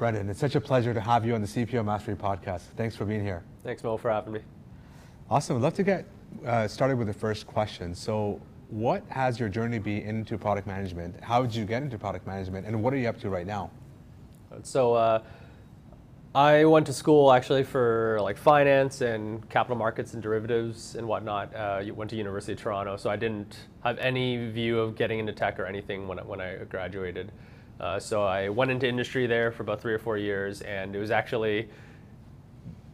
Brandon, it's such a pleasure to have you on the CPO Mastery podcast. Thanks for being here. Thanks, Mo, for having me. Awesome. I'd love to get uh, started with the first question. So, what has your journey been into product management? How did you get into product management, and what are you up to right now? So, uh, I went to school actually for like finance and capital markets and derivatives and whatnot. Uh, went to University of Toronto, so I didn't have any view of getting into tech or anything when I, when I graduated. Uh, so I went into industry there for about three or four years, and it was actually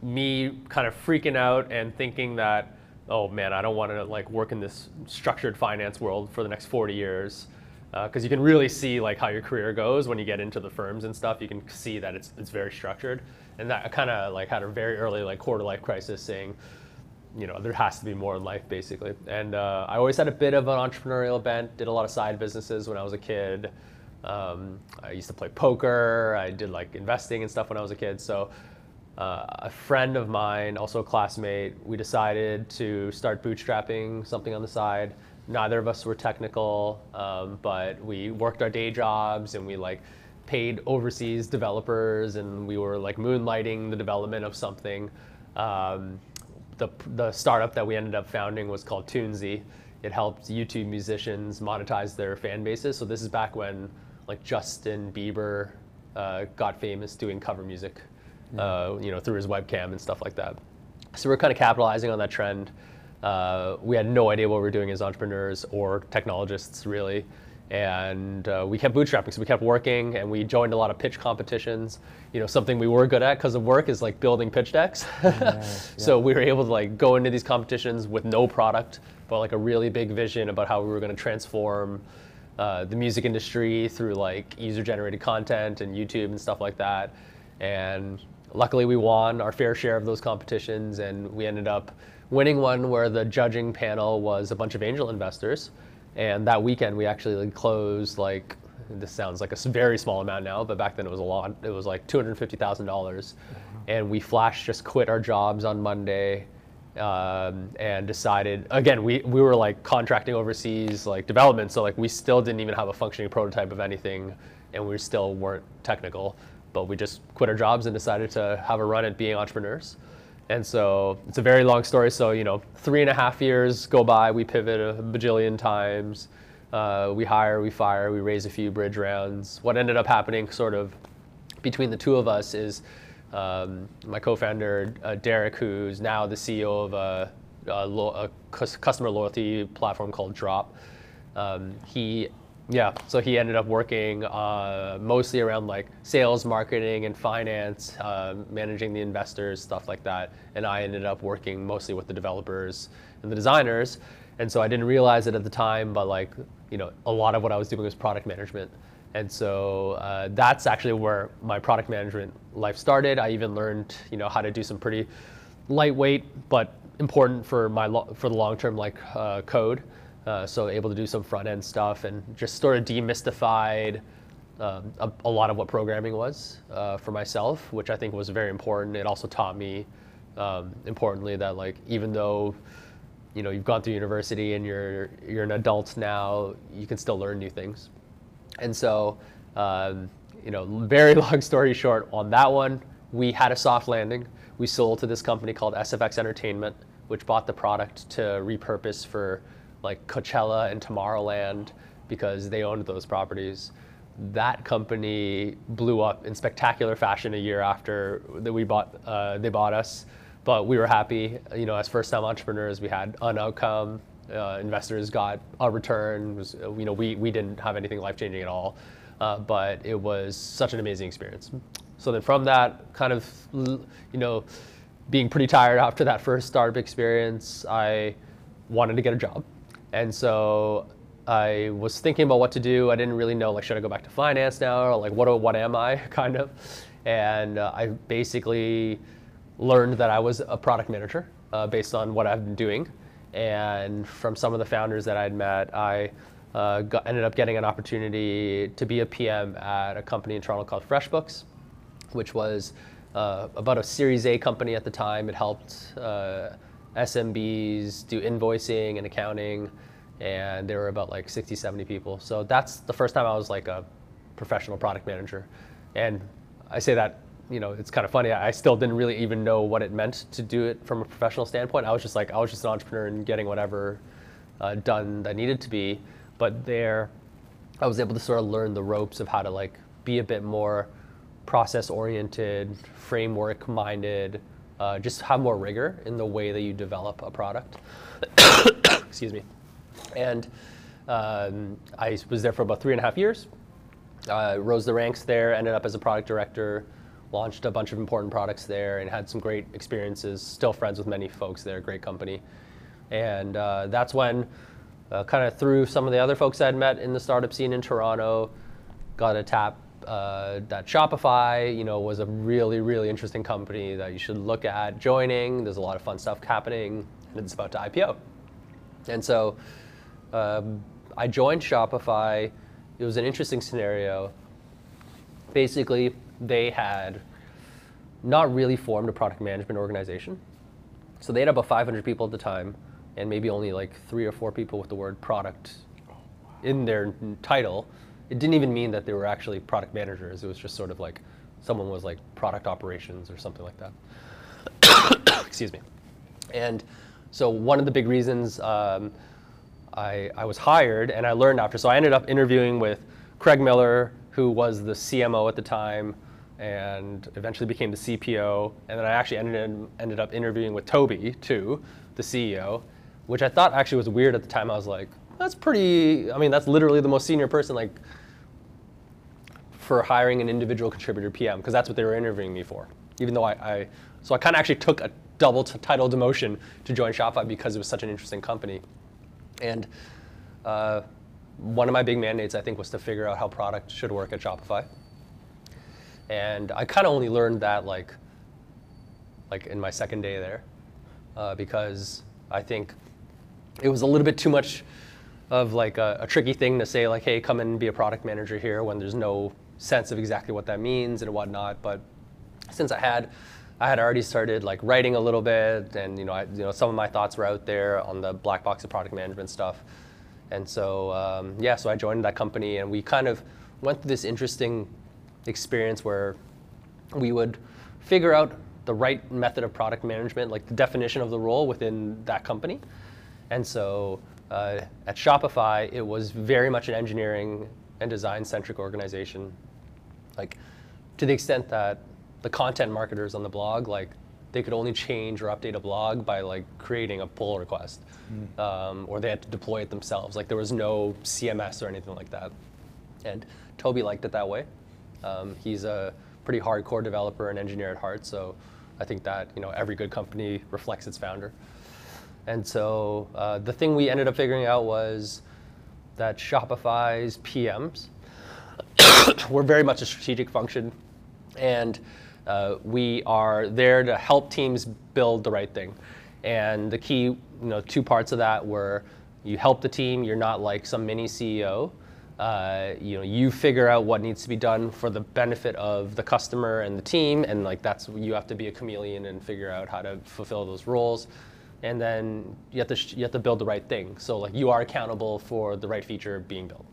me kind of freaking out and thinking that, oh man, I don't want to like work in this structured finance world for the next 40 years, because uh, you can really see like how your career goes when you get into the firms and stuff. You can see that it's it's very structured, and that kind of like had a very early like quarter life crisis, saying, you know, there has to be more in life basically. And uh, I always had a bit of an entrepreneurial bent. Did a lot of side businesses when I was a kid. Um, I used to play poker. I did like investing and stuff when I was a kid. So uh, a friend of mine, also a classmate, we decided to start bootstrapping something on the side. Neither of us were technical, um, but we worked our day jobs and we like paid overseas developers and we were like moonlighting the development of something. Um, the, the startup that we ended up founding was called Tunezy. It helped YouTube musicians monetize their fan bases. So this is back when like Justin Bieber uh, got famous doing cover music, uh, you know, through his webcam and stuff like that. So we're kind of capitalizing on that trend. Uh, we had no idea what we were doing as entrepreneurs or technologists, really. And uh, we kept bootstrapping, so we kept working, and we joined a lot of pitch competitions. You know, something we were good at because of work is like building pitch decks. yeah. So we were able to like go into these competitions with no product, but like a really big vision about how we were going to transform uh, the music industry through like user generated content and YouTube and stuff like that. And luckily we won our fair share of those competitions and we ended up winning one where the judging panel was a bunch of angel investors. And that weekend we actually like closed like this sounds like a very small amount now, but back then it was a lot. It was like two hundred fifty thousand dollars, and we flash just quit our jobs on Monday um, and decided again we, we were like contracting overseas like development so like we still didn't even have a functioning prototype of anything and we still weren't technical. But we just quit our jobs and decided to have a run at being entrepreneurs. And so it's a very long story so you know three and a half years go by. We pivot a bajillion times. Uh, we hire we fire we raise a few bridge rounds. What ended up happening sort of between the two of us is um, my co-founder uh, Derek, who's now the CEO of a, a, lo- a customer loyalty platform called Drop. Um, he, yeah, so he ended up working uh, mostly around like sales, marketing, and finance, uh, managing the investors, stuff like that. And I ended up working mostly with the developers and the designers. And so I didn't realize it at the time, but like, you know, a lot of what I was doing was product management. And so uh, that's actually where my product management life started. I even learned, you know, how to do some pretty lightweight but important for my lo- for the long term like uh, code. Uh, so able to do some front end stuff and just sort of demystified um, a, a, lot of what programming was uh, for myself, which I think was very important. It also taught me, um, importantly, that like even though you know you've gone through university and you're you're an adult now, you can still learn new things. And so, um, you know, very long story short, on that one, we had a soft landing. We sold to this company called SFX Entertainment, which bought the product to repurpose for like Coachella and Tomorrowland because they owned those properties. That company blew up in spectacular fashion a year after that we bought uh, they bought us, but we were happy. You know, as first-time entrepreneurs, we had an outcome uh, investors got a return. Was, you know, we, we didn't have anything life changing at all, uh, but it was such an amazing experience. So then from that, kind of, you know, being pretty tired after that first startup experience, I wanted to get a job, and so I was thinking about what to do. I didn't really know like should I go back to finance now or like what what am I kind of, and uh, I basically learned that I was a product manager uh, based on what I've been doing and from some of the founders that I'd met, I uh, got, ended up getting an opportunity to be a PM at a company in Toronto called FreshBooks, which was uh, about a Series A company at the time. It helped uh, SMBs do invoicing and accounting, and there were about like 60, 70 people. So that's the first time I was like a professional product manager. And I say that you know it's kind of funny. I still didn't really even know what it meant to do it from a professional standpoint. I was just like I was just an entrepreneur and getting whatever uh, done that needed to be. But there, I was able to sort of learn the ropes of how to like be a bit more process oriented, framework minded, uh, just have more rigor in the way that you develop a product. Excuse me. And um, I was there for about three and a half years. Uh, rose the ranks there, ended up as a product director, launched a bunch of important products there, and had some great experiences. Still friends with many folks there, great company. And uh, that's when, uh, kind of through some of the other folks I'd met in the startup scene in Toronto, got a tap uh, that Shopify, you know, was a really, really interesting company that you should look at joining. There's a lot of fun stuff happening, and it's about to IPO. And so um, I joined Shopify. It was an interesting scenario. Basically, they had not really formed a product management organization. So they had about 500 people at the time, and maybe only like three or four people with the word product in their title it didn't even mean that they were actually product managers. It was just sort of like someone was like product operations or something like that. Excuse me. And so one of the big reasons um, I, I was hired and I learned after, so I ended up interviewing with Craig Miller, who was the CMO at the time and eventually became the CPO. And then I actually ended, ended up interviewing with Toby, too, the CEO, which I thought actually was weird at the time. I was like, that's pretty, I mean, that's literally the most senior person like for hiring an individual contributor PM, because that's what they were interviewing me for. Even though I, I so I kind of actually took a double title demotion to join Shopify because it was such an interesting company. And uh, one of my big mandates, I think, was to figure out how product should work at Shopify. And I kind of only learned that like, like in my second day there, uh, because I think it was a little bit too much of like a, a, tricky thing to say like, hey, come and be a product manager here when there's no sense of exactly what that means and whatnot. But since I had, I had already started like writing a little bit, and you know, I, you know, some of my thoughts were out there on the black box of product management stuff. And so, um, yeah, so I joined that company, and we kind of went through this interesting experience where we would figure out the right method of product management, like the definition of the role within that company. And so uh, at Shopify, it was very much an engineering and design centric organization. Like, to the extent that the content marketers on the blog, like, they could only change or update a blog by like creating a pull request, mm. um, or they had to deploy it themselves. Like there was no CMS or anything like that. And Toby liked it that way. Um, he's a pretty hardcore developer and engineer at heart, so I think that you know every good company reflects its founder. And so uh, the thing we ended up figuring out was that Shopify's PMs were very much a strategic function, and uh, we are there to help teams build the right thing. And the key, you know, two parts of that were you help the team. You're not like some mini CEO. Uh, you know, you figure out what needs to be done for the benefit of the customer and the team, and like that's you have to be a chameleon and figure out how to fulfill those roles and then you have to you have to build the right thing. So like you are accountable for the right feature being built.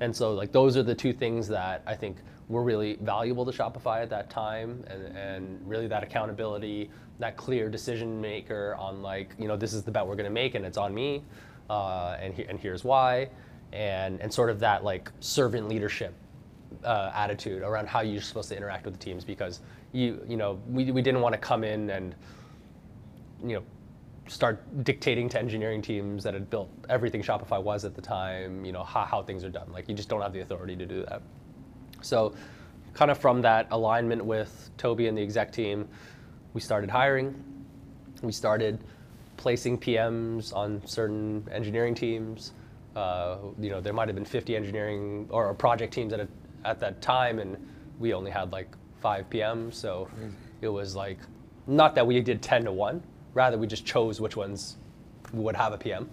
And so like those are the two things that I think were really valuable to Shopify at that time, and, and really that accountability, that clear decision maker on like you know this is the bet we're going to make and it's on me, uh, and he, and here's why, and and sort of that like servant leadership uh, attitude around how you're supposed to interact with the teams because you you know we we didn't want to come in and you know start dictating to engineering teams that had built everything Shopify was at the time, you know, how, how things are done. Like you just don't have the authority to do that. So kind of from that alignment with Toby and the exec team, we started hiring. We started placing PMs on certain engineering teams. Uh, you know, there might have been 50 engineering or project teams at, a, at that time, and we only had like five PMs. So Crazy. it was like, not that we did 10 to 1, Rather, we just chose which ones would have a PM.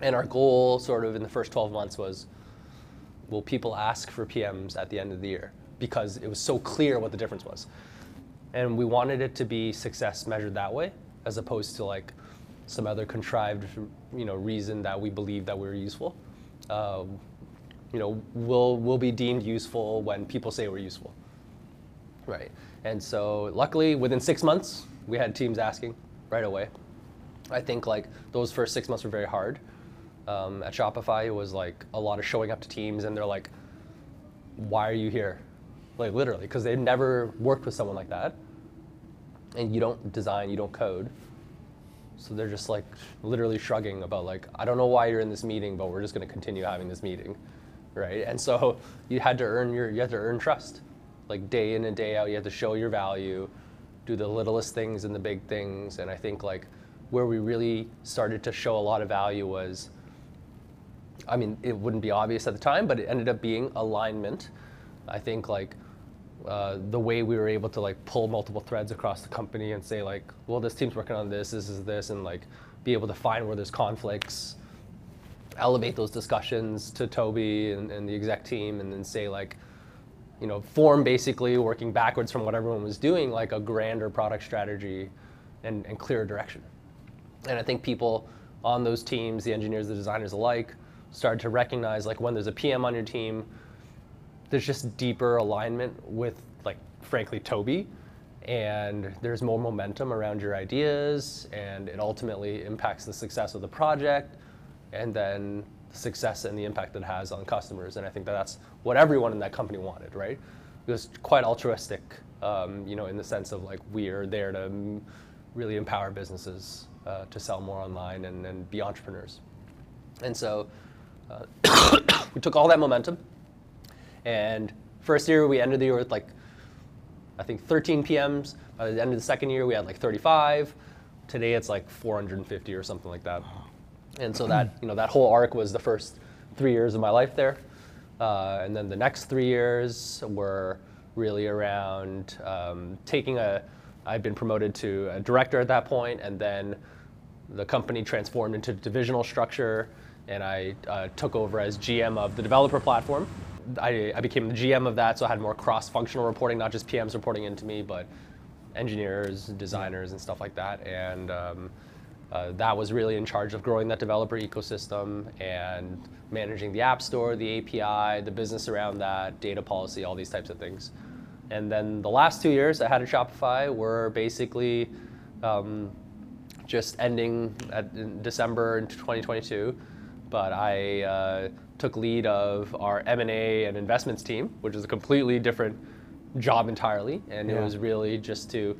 And our goal, sort of in the first 12 months, was will people ask for PMs at the end of the year? Because it was so clear what the difference was. And we wanted it to be success measured that way, as opposed to like some other contrived you know, reason that we believe that we are useful. Um, you know, we'll, we'll be deemed useful when people say we're useful. right? And so luckily, within six months, we had teams asking right away. I think like those first six months were very hard. Um, at Shopify, it was like a lot of showing up to teams, and they're like, "Why are you here?" Like literally, because they'd never worked with someone like that, and you don't design, you don't code, so they're just like literally shrugging about like, "I don't know why you're in this meeting, but we're just going to continue having this meeting." right? And so you had to earn your you had to earn trust, like day in and day out. You had to show your value, do the littlest things and the big things. And I think like where we really started to show a lot of value was, I mean, it wouldn't be obvious at the time, but it ended up being alignment. I think like. Uh, the way we were able to like pull multiple threads across the company and say like, well, this team's working on this, this is this, and like be able to find where there's conflicts, elevate those discussions to Toby and, and, the exec team and then say like, you know, form basically working backwards from what everyone was doing, like a grander product strategy and, and clearer direction. And I think people on those teams, the engineers, the designers alike, started to recognize like when there's a PM on your team, there's just deeper alignment with like frankly Toby and there's more momentum around your ideas and it ultimately impacts the success of the project and then the success and the impact that it has on customers. And I think that that's what everyone in that company wanted, right? It was quite altruistic, um, you know, in the sense of like we are there to really empower businesses uh, to sell more online and, and be entrepreneurs. And so uh, we took all that momentum, and first year we ended the year with like I think 13 PMs. By the end of the second year, we had like 35. Today it's like 450 or something like that. And so that, you know, that whole arc was the first three years of my life there. Uh, and then the next three years were really around um, taking a, I'd been promoted to a director at that point, and then the company transformed into divisional structure, and I uh, took over as GM of the developer platform. I, I, became the GM of that, so I had more cross-functional reporting, not just PMs reporting into me, but engineers, designers, and stuff like that. And um, uh, that was really in charge of growing that developer ecosystem and managing the App Store, the API, the business around that, data policy, all these types of things. And then the last two years I had at Shopify were basically um, just ending at, in December in 2022. But I uh, took lead of our M&A and investments team, which is a completely different job entirely. And yeah. it was really just to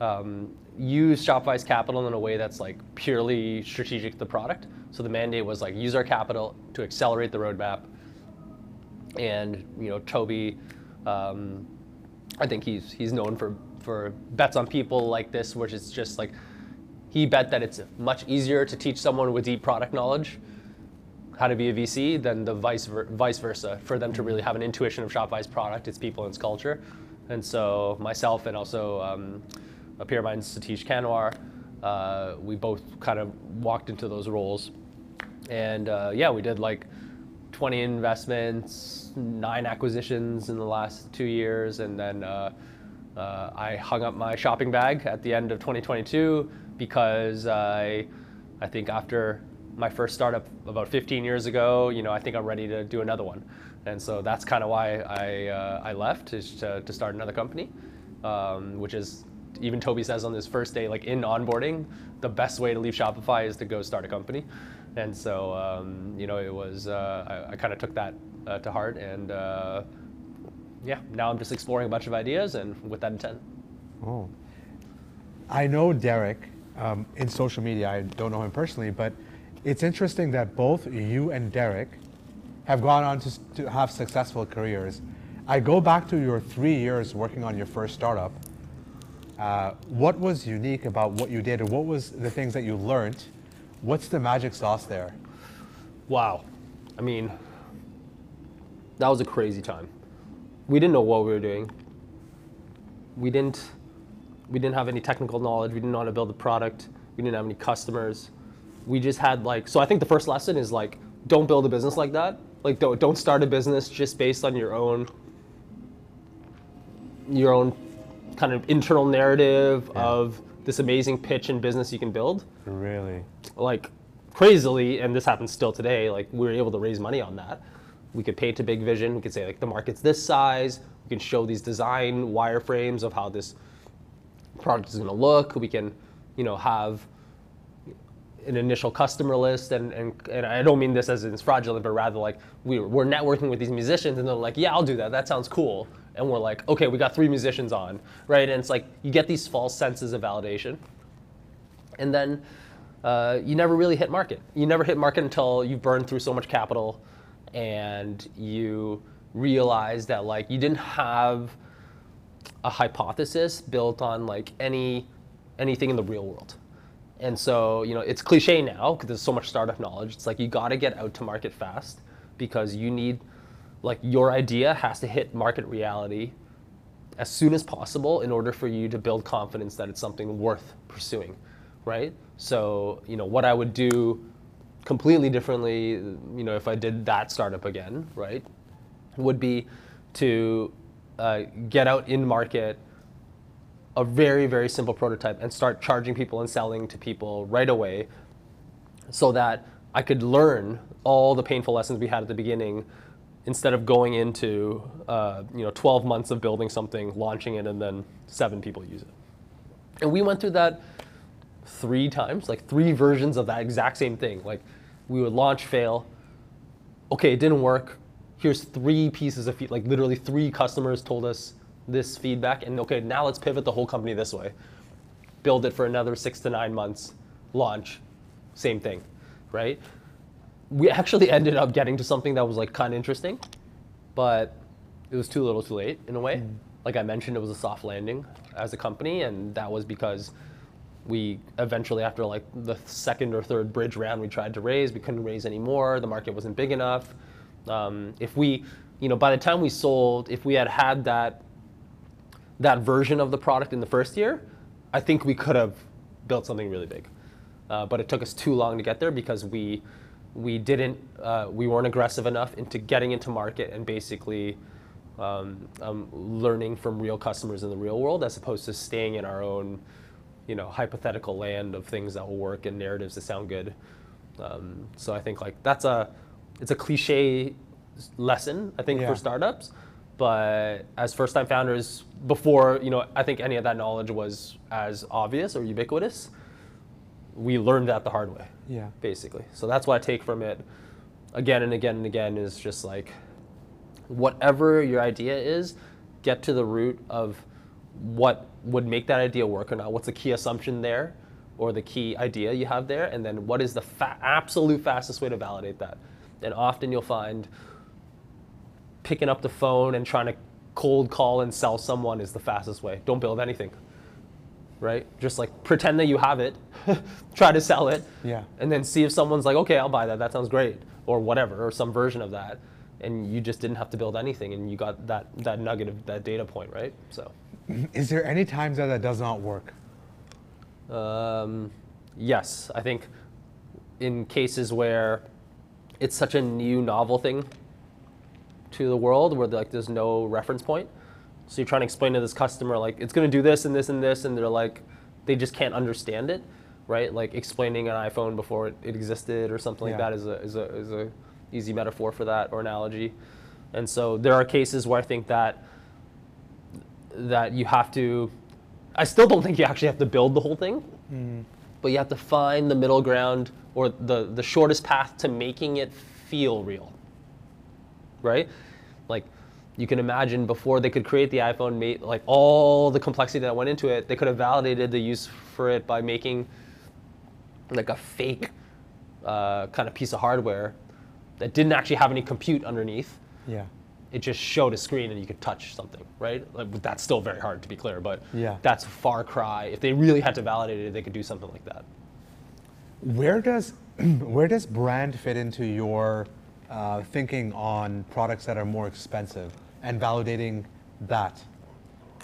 um, use Shopify's capital in a way that's like purely strategic to the product. So the mandate was like use our capital to accelerate the roadmap. And you know, Toby, um, I think he's he's known for for bets on people like this, which is just like he bet that it's much easier to teach someone with deep product knowledge how to be a VC than the vice ver- vice versa for them to really have an intuition of Shopify's product, its people, and its culture. And so myself and also um, a peer of mine, Satish Kanwar, uh, we both kind of walked into those roles. And uh, yeah, we did like 20 investments, nine acquisitions in the last two years, and then uh, uh I hung up my shopping bag at the end of 2022 because I, I think after my first startup about 15 years ago, you know, I think I'm ready to do another one. And so that's kind of why I, uh, I left, is to, to start another company, um, which is even Toby says on his first day, like in onboarding, the best way to leave Shopify is to go start a company. And so, um, you know, it was, uh, I, I kind of took that uh, to heart. And uh, yeah, now I'm just exploring a bunch of ideas and with that intent. Oh. I know Derek um, in social media. I don't know him personally, but it's interesting that both you and Derek have gone on to, to have successful careers. I go back to your three years working on your first startup uh, what was unique about what you did, or what was the things that you learned? What's the magic sauce there? Wow, I mean, that was a crazy time. We didn't know what we were doing. We didn't. We didn't have any technical knowledge. We didn't know how to build a product. We didn't have any customers. We just had like. So I think the first lesson is like, don't build a business like that. Like, don't don't start a business just based on your own your own kind of internal narrative yeah. of this amazing pitch and business you can build. Really? Like crazily, and this happens still today, like we were able to raise money on that. We could pay to big vision. We could say like the market's this size. we can show these design wireframes of how this product is going to look. We can, you know, have an initial customer list, and, and, and I don't mean this as it's fraudulent, but rather like we, we're networking with these musicians, and they're like, yeah, I'll do that. That sounds cool. And we're like, okay, we got three musicians on, right? And it's like you get these false senses of validation, and then uh, you never really hit market. You never hit market until you've burned through so much capital, and you realize that like you didn't have a hypothesis built on like any anything in the real world. And so, you know, it's cliche now because there's so much startup knowledge. It's like you got to get out to market fast because you need like your idea has to hit market reality as soon as possible in order for you to build confidence that it's something worth pursuing, right? So, you know, what I would do completely differently, you know, if I did that startup again, right, would be to uh, get out in market a very, very simple prototype and start charging people and selling to people right away so that I could learn all the painful lessons we had at the beginning instead of going into uh, you know 12 months of building something, launching it, and then seven people use it. And we went through that three times, like three versions of that exact same thing. Like we would launch, fail. Okay, it didn't work. Here's three pieces of feedback. Like literally three customers told us this feedback, and okay, now let's pivot the whole company this way. Build it for another six to nine months, launch, same thing, right? We actually ended up getting to something that was like kind of interesting, but it was too little too late in a way. Mm. Like I mentioned, it was a soft landing as a company, and that was because we eventually, after like the second or third bridge round we tried to raise, we couldn't raise any more. The market wasn't big enough. Um, if we, you know, by the time we sold, if we had had that that version of the product in the first year, I think we could have built something really big. Uh, but it took us too long to get there because we we didn't uh, we weren't aggressive enough into getting into market and basically um, um, learning from real customers in the real world as opposed to staying in our own you know hypothetical land of things that will work and narratives that sound good. Um, so I think like that's a it's a cliche lesson I think yeah. for startups, but as first time founders before you know I think any of that knowledge was as obvious or ubiquitous, we learned that the hard way. Yeah. Basically, so that's what I take from it again and again and again is just like whatever your idea is, get to the root of what would make that idea work or not. What's the key assumption there, or the key idea you have there, and then what is the fa- absolute fastest way to validate that? And often you'll find picking up the phone and trying to cold call and sell someone is the fastest way. Don't build anything. Right? Just like pretend that you have it, try to sell it, yeah. and then see if someone's like, okay, I'll buy that. That sounds great, or whatever, or some version of that, and you just didn't have to build anything, and you got that that nugget of that data point, right? So. Is there any times that that does not work? Um, yes, I think in cases where it's such a new novel thing to the world where like there's no reference point. So you're trying to explain to this customer like it's going to do this and this and this, and they're like they just can't understand it, right? Like explaining an iPhone before it, it existed or something yeah. like that is a is a is a easy metaphor for that or analogy. And so there are cases where I think that that you have to. I still don't think you actually have to build the whole thing, mm. but you have to find the middle ground or the the shortest path to making it feel real. Right? Like you can imagine before they could create the iPhone, made, like all the complexity that went into it, they could have validated the use for it by making like a fake uh, kind of piece of hardware that didn't actually have any compute underneath. Yeah. It just showed a screen and you could touch something, right? Like, that's still very hard to be clear, but yeah. that's a far cry. If they really had to validate it, they could do something like that. Where does where does brand fit into your uh, thinking on products that are more expensive and validating that.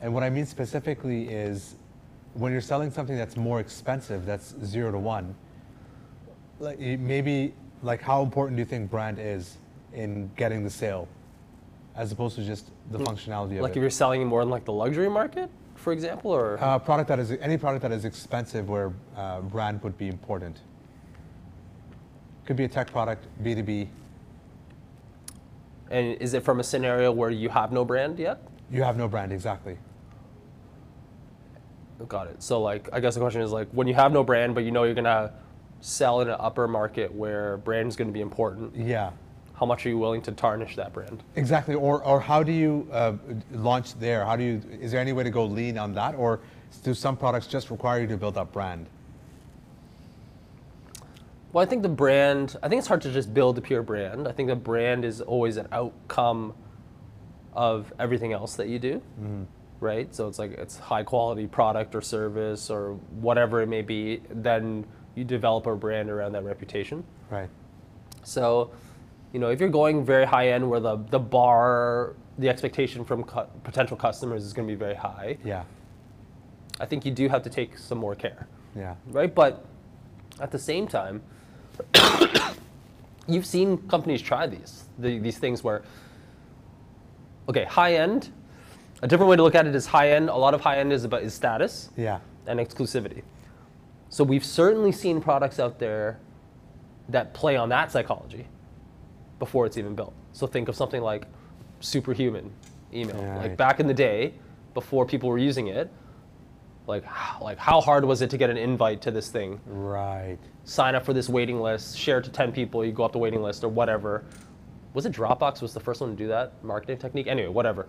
And what I mean specifically is when you're selling something that's more expensive, that's zero to one, like maybe like how important do you think brand is in getting the sale as opposed to just the hmm. functionality of like it? if you're selling more in like the luxury market, for example, or uh, product that is any product that is expensive where uh, brand would be important. Could be a tech product, B2B, and is it from a scenario where you have no brand yet? You have no brand, exactly. Got it. So like, I guess the question is like, when you have no brand, but you know you're gonna sell in an upper market where brand is gonna be important, Yeah, how much are you willing to tarnish that brand? exactly. Or, or how do you uh, launch there? How do you? Is there any way to go lean on that, or do some products just require you to build up brand? Well, I think the brand, I think it's hard to just build a pure brand. I think the brand is always an outcome of everything else that you do, mm-hmm. right? So it's like it's high quality product or service or whatever it may be. Then you develop a brand around that reputation. Right. So, you know, if you're going very high end where the, the bar, the expectation from cu- potential customers is going to be very high, Yeah. I think you do have to take some more care Yeah. right? But at the same time, you've seen companies try these the, these things where, okay, high end. A different way to look at it is high end. A lot of high end is about is status Yeah. and exclusivity. So we've certainly seen products out there that play on that psychology before it's even built. So think of something like superhuman email. Like back in the day, before people were using it, like how, like how hard was it to get an invite to this thing? Right. Sign up for this waiting list, share it to 10 people, you go up the waiting list or whatever. Was it Dropbox was the first one to do that marketing technique? Anyway, whatever.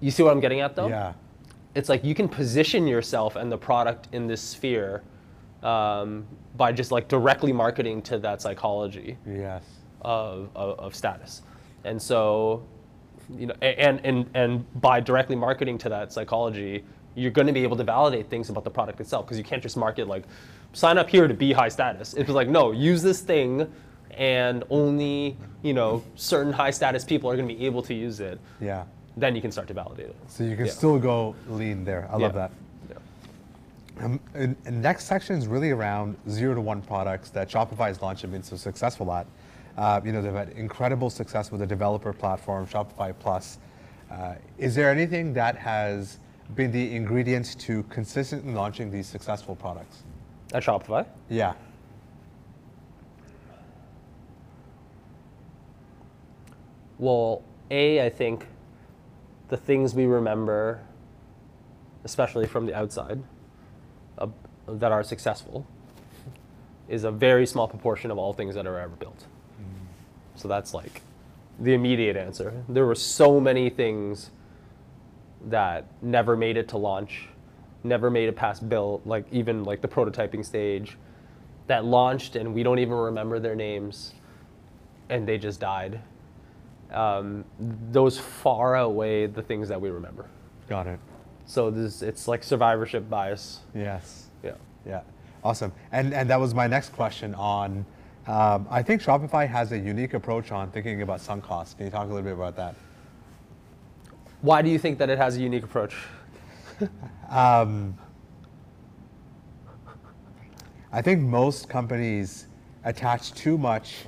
You see what I'm getting at though? Yeah. it's like you can position yourself and the product in this sphere um, by just like directly marketing to that psychology Yes. of, of, of status and so you know and, and and by directly marketing to that psychology you're going to be able to validate things about the product itself because you can't just market like sign up here to be high status it's like no use this thing and only you know certain high status people are going to be able to use it Yeah. then you can start to validate it So you can Yeah. still go lean there. I love that. Yeah. Um, and, and next section is really around zero to one products that Shopify has launched and been so successful at. Uh, you know, they've had incredible success with the developer platform, Shopify Plus. Uh, is there anything that has been the ingredients to consistently launching these successful products? at shopify Yeah. Well, A, I think the things we remember, especially from the outside, uh, that are successful, is a very small proportion of all things that are ever built. So that's like the immediate answer. There were so many things that never made it to launch, never made it past build, like even like the prototyping stage, that launched and we don't even remember their names, and they just died. Um, those far outweigh the things that we remember. Got it. So this, it's like survivorship bias. Yes. Yeah. Yeah, awesome. And and that was my next question on. Um, I think Shopify has a unique approach on thinking about sunk costs. Can you talk a little bit about that? Why do you think that it has a unique approach? Um, I think most companies attach too much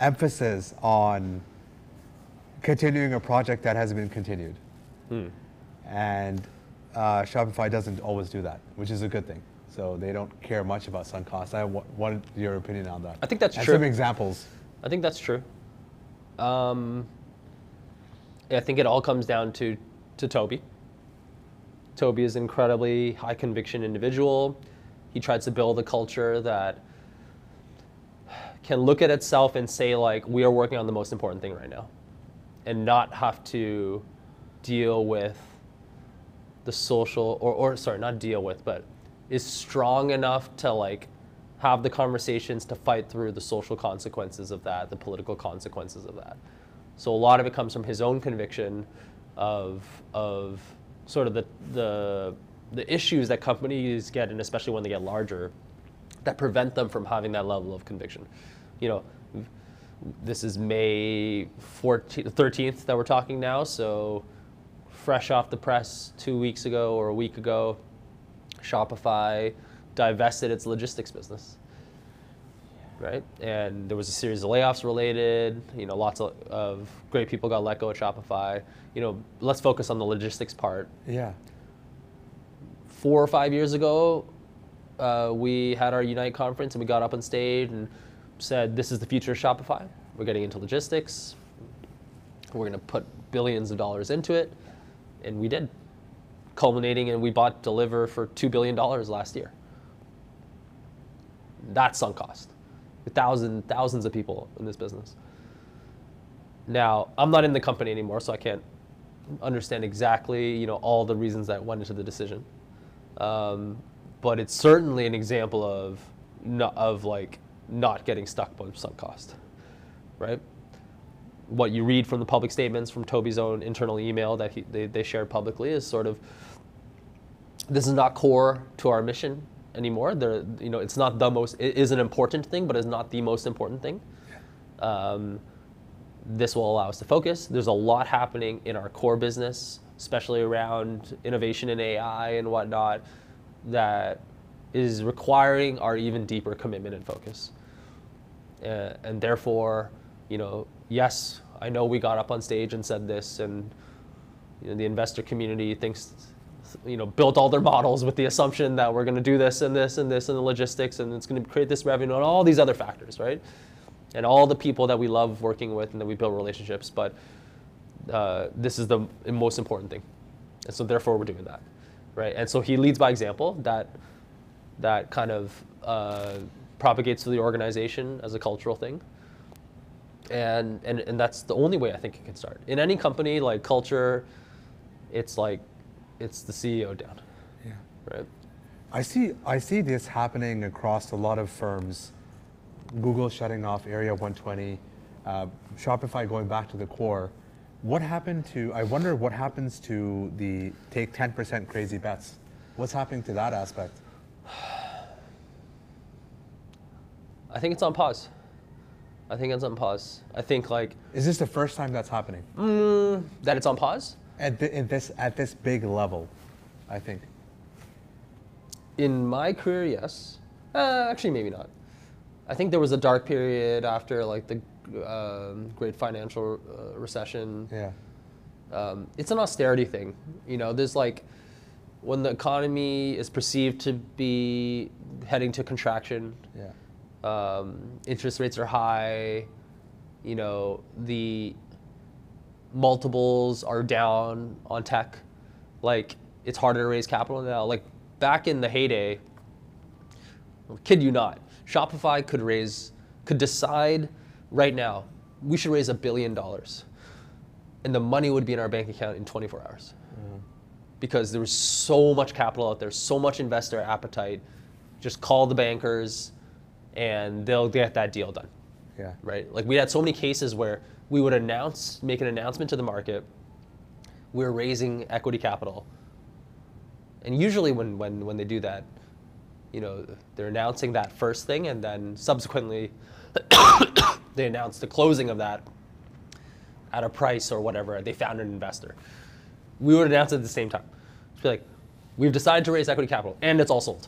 emphasis on continuing a project that has been continued. And uh, Shopify doesn't always do that, which is a good thing. So they don't care much about sunk costs. I wa- wanted your opinion on that. I think that's and true. Some examples. I think that's true. Um, I think it all comes down to to Toby. Toby is an incredibly high conviction individual. He tries to build a culture that can look at itself and say like we are working on the most important thing right now and not have to deal with the social or, or sorry not deal with but is strong enough to like have the conversations to fight through the social consequences of that the political consequences of that so a lot of it comes from his own conviction of of sort of the the the issues that companies get and especially when they get larger that prevent them from having that level of conviction you know this is May 14th, 13th that we're talking now, so fresh off the press two weeks ago or a week ago, Shopify divested its logistics business. Right? And there was a series of layoffs related, you know, lots of, of great people got let go at Shopify. You know, let's focus on the logistics part. Yeah. Four or five years ago, uh, we had our Unite conference and we got up on stage and said, This is the future of Shopify. We're getting into logistics. We're going to put billions of dollars into it, and we did, culminating and we bought Deliverr for two billion dollars last year. That's sunk cost. Thousands, thousands of people in this business. Now, I'm not in the company anymore, so I can't understand exactly, you know, all the reasons that went into the decision. Um, but it's certainly an example of, not, of like not getting stuck by sunk cost, right? What you read from the public statements from Toby's own internal email that he, they, they shared publicly is sort of, this is not core to our mission anymore. There, you know, it's not the most. It is an important thing, but it's not the most important thing. Um, this will allow us to focus. There's a lot happening in our core business, especially around innovation in AI and whatnot, that is requiring our even deeper commitment and focus. Uh, and therefore, you know, yes, I know we got up on stage and said this, and you know, the investor community thinks, you know, built all their models with the assumption that we're going to do this and this and this and the logistics, and it's going to create this revenue and all these other factors, right? and all the people that we love working with and that we build relationships. But uh, this is the most important thing, and so therefore we're doing that, right? And so he leads by example. That that kind of uh, propagates through the organization as a cultural thing. And, and and that's the only way I think it can start. In any company, like culture, it's like it's the CEO down. Yeah. Right. I see I see this happening across a lot of firms Google shutting off Area 120, uh, Shopify going back to the core. What happened to, I wonder what happens to the take 10% crazy bets? What's happening to that aspect? I think it's on pause. I think it's on pause. I think like. Is this the first time that's happening? Mm, that it's on pause? At, the, at, this, at this big level, I think. In my career, yes. Uh, actually, maybe not. I think there was a dark period after like the um, great financial uh, recession. Yeah. Um, it's an austerity thing. You know, there's like when the economy is perceived to be heading to contraction. Yeah. Um, interest rates are high. You know, the multiples are down on tech. Like it's harder to raise capital now. Like back in the heyday, kid you not, Shopify could raise, could decide right now, we should raise a billion dollars. And the money would be in our bank account in 24 hours. Mm. Because there was so much capital out there, so much investor appetite. Just call the bankers and they'll get that deal done. Yeah. Right? Like we had so many cases where we would announce, make an announcement to the market, we're raising equity capital. And usually when, when, when they do that, you know, they're announcing that first thing, and then subsequently, they announce the closing of that at a price or whatever. They found an investor. We would announce it at the same time. Just be like, we've decided to raise equity capital, and it's all sold,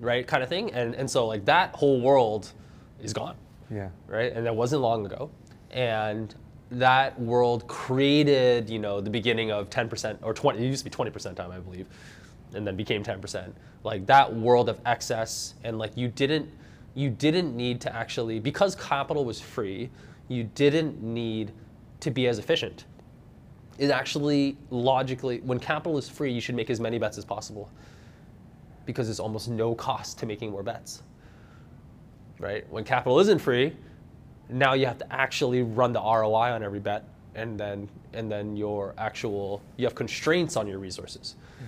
right? Kind of thing. And and so like that whole world is gone. Yeah. Right. And that wasn't long ago, and that world created, you know, the beginning of 10% or 20. It used to be 20% time, I believe and then became 10%. Like that world of excess and like you didn't you didn't need to actually because capital was free, you didn't need to be as efficient. It actually logically when capital is free, you should make as many bets as possible. Because there's almost no cost to making more bets. Right? When capital isn't free, now you have to actually run the ROI on every bet and then and then your actual you have constraints on your resources. Yeah.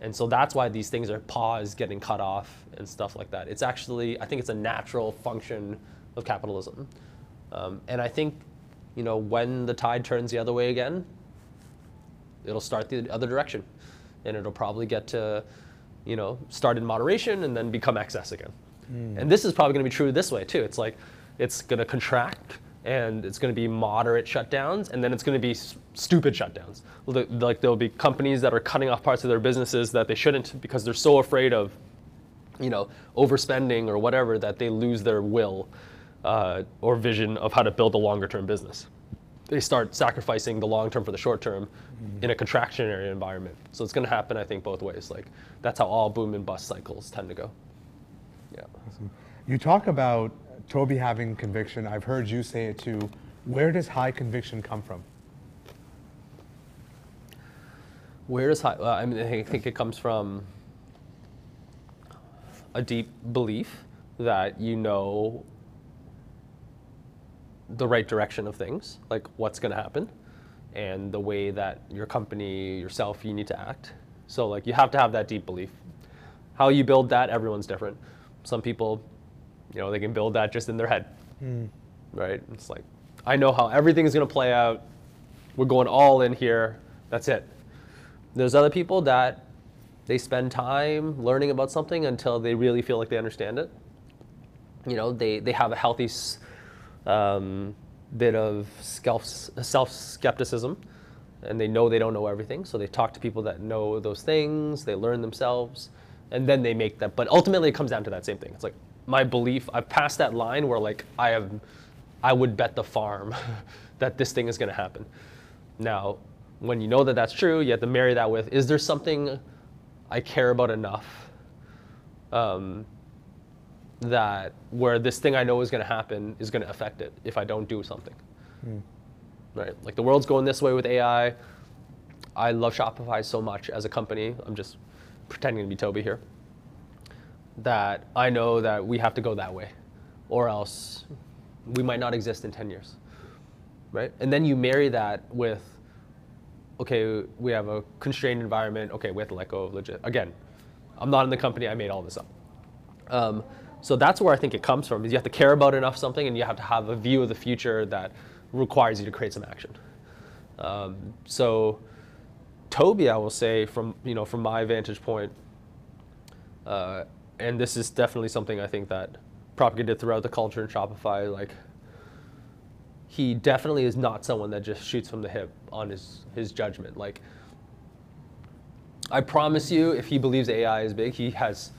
And so that's why these things are paused, getting cut off, and stuff like that. It's actually, I think it's a natural function of capitalism. Um, and I think, you know, when the tide turns the other way again, it'll start the other direction. And it'll probably get to, you know, start in moderation and then become excess again. Mm. And this is probably going to be true this way too. It's like, it's going to contract and it's going to be moderate shutdowns, and then it's going to be stupid shutdowns. Like there'll be companies that are cutting off parts of their businesses that they shouldn't because they're so afraid of, you know, overspending or whatever that they lose their will uh, or vision of how to build a longer-term business. They start sacrificing the long term for the short term mm-hmm. in a contractionary environment. So it's going to happen, I think, both ways. Like that's how all boom and bust cycles tend to go. Yeah. Awesome. You talk about Toby having conviction. I've heard you say it too. Where does high conviction come from? Where does high, I mean, I think it comes from a deep belief that you know the right direction of things, like what's going to happen, and the way that your company, yourself, you need to act. So, like, you have to have that deep belief. How you build that, everyone's different. Some people, you know, they can build that just in their head, right? It's like, I know how everything is going to play out. We're going all in here. That's it. There's other people that they spend time learning about something until they really feel like they understand it. You know, they, they have a healthy um, bit of self skepticism and they know they don't know everything. So they talk to people that know those things, they learn themselves, and then they make that. But ultimately, it comes down to that same thing. It's like my belief, I've passed that line where like I have, I would bet the farm that this thing is going to happen. Now, when you know that that's true, you have to marry that with is there something I care about enough um, that where this thing I know is going to happen is going to affect it if I don't do something. Right? Like the world's going this way with AI. I love Shopify so much as a company. I'm just pretending to be Tobi here. That I know that we have to go that way, or else we might not exist in 10 years. Right? And then you marry that with okay, we have a constrained environment. Okay, we have to let go of legit. Again, I'm not in the company. I made all this up. Um, so that's where I think it comes from. Is you have to care about enough something, and you have to have a view of the future that requires you to create some action. Um, so, Tobi, I will say from you know from my vantage point, uh, and this is definitely something I think that propagated throughout the culture in Shopify. Like, he definitely is not someone that just shoots from the hip on his his judgment. Like, I promise you, if he believes AI is big, he has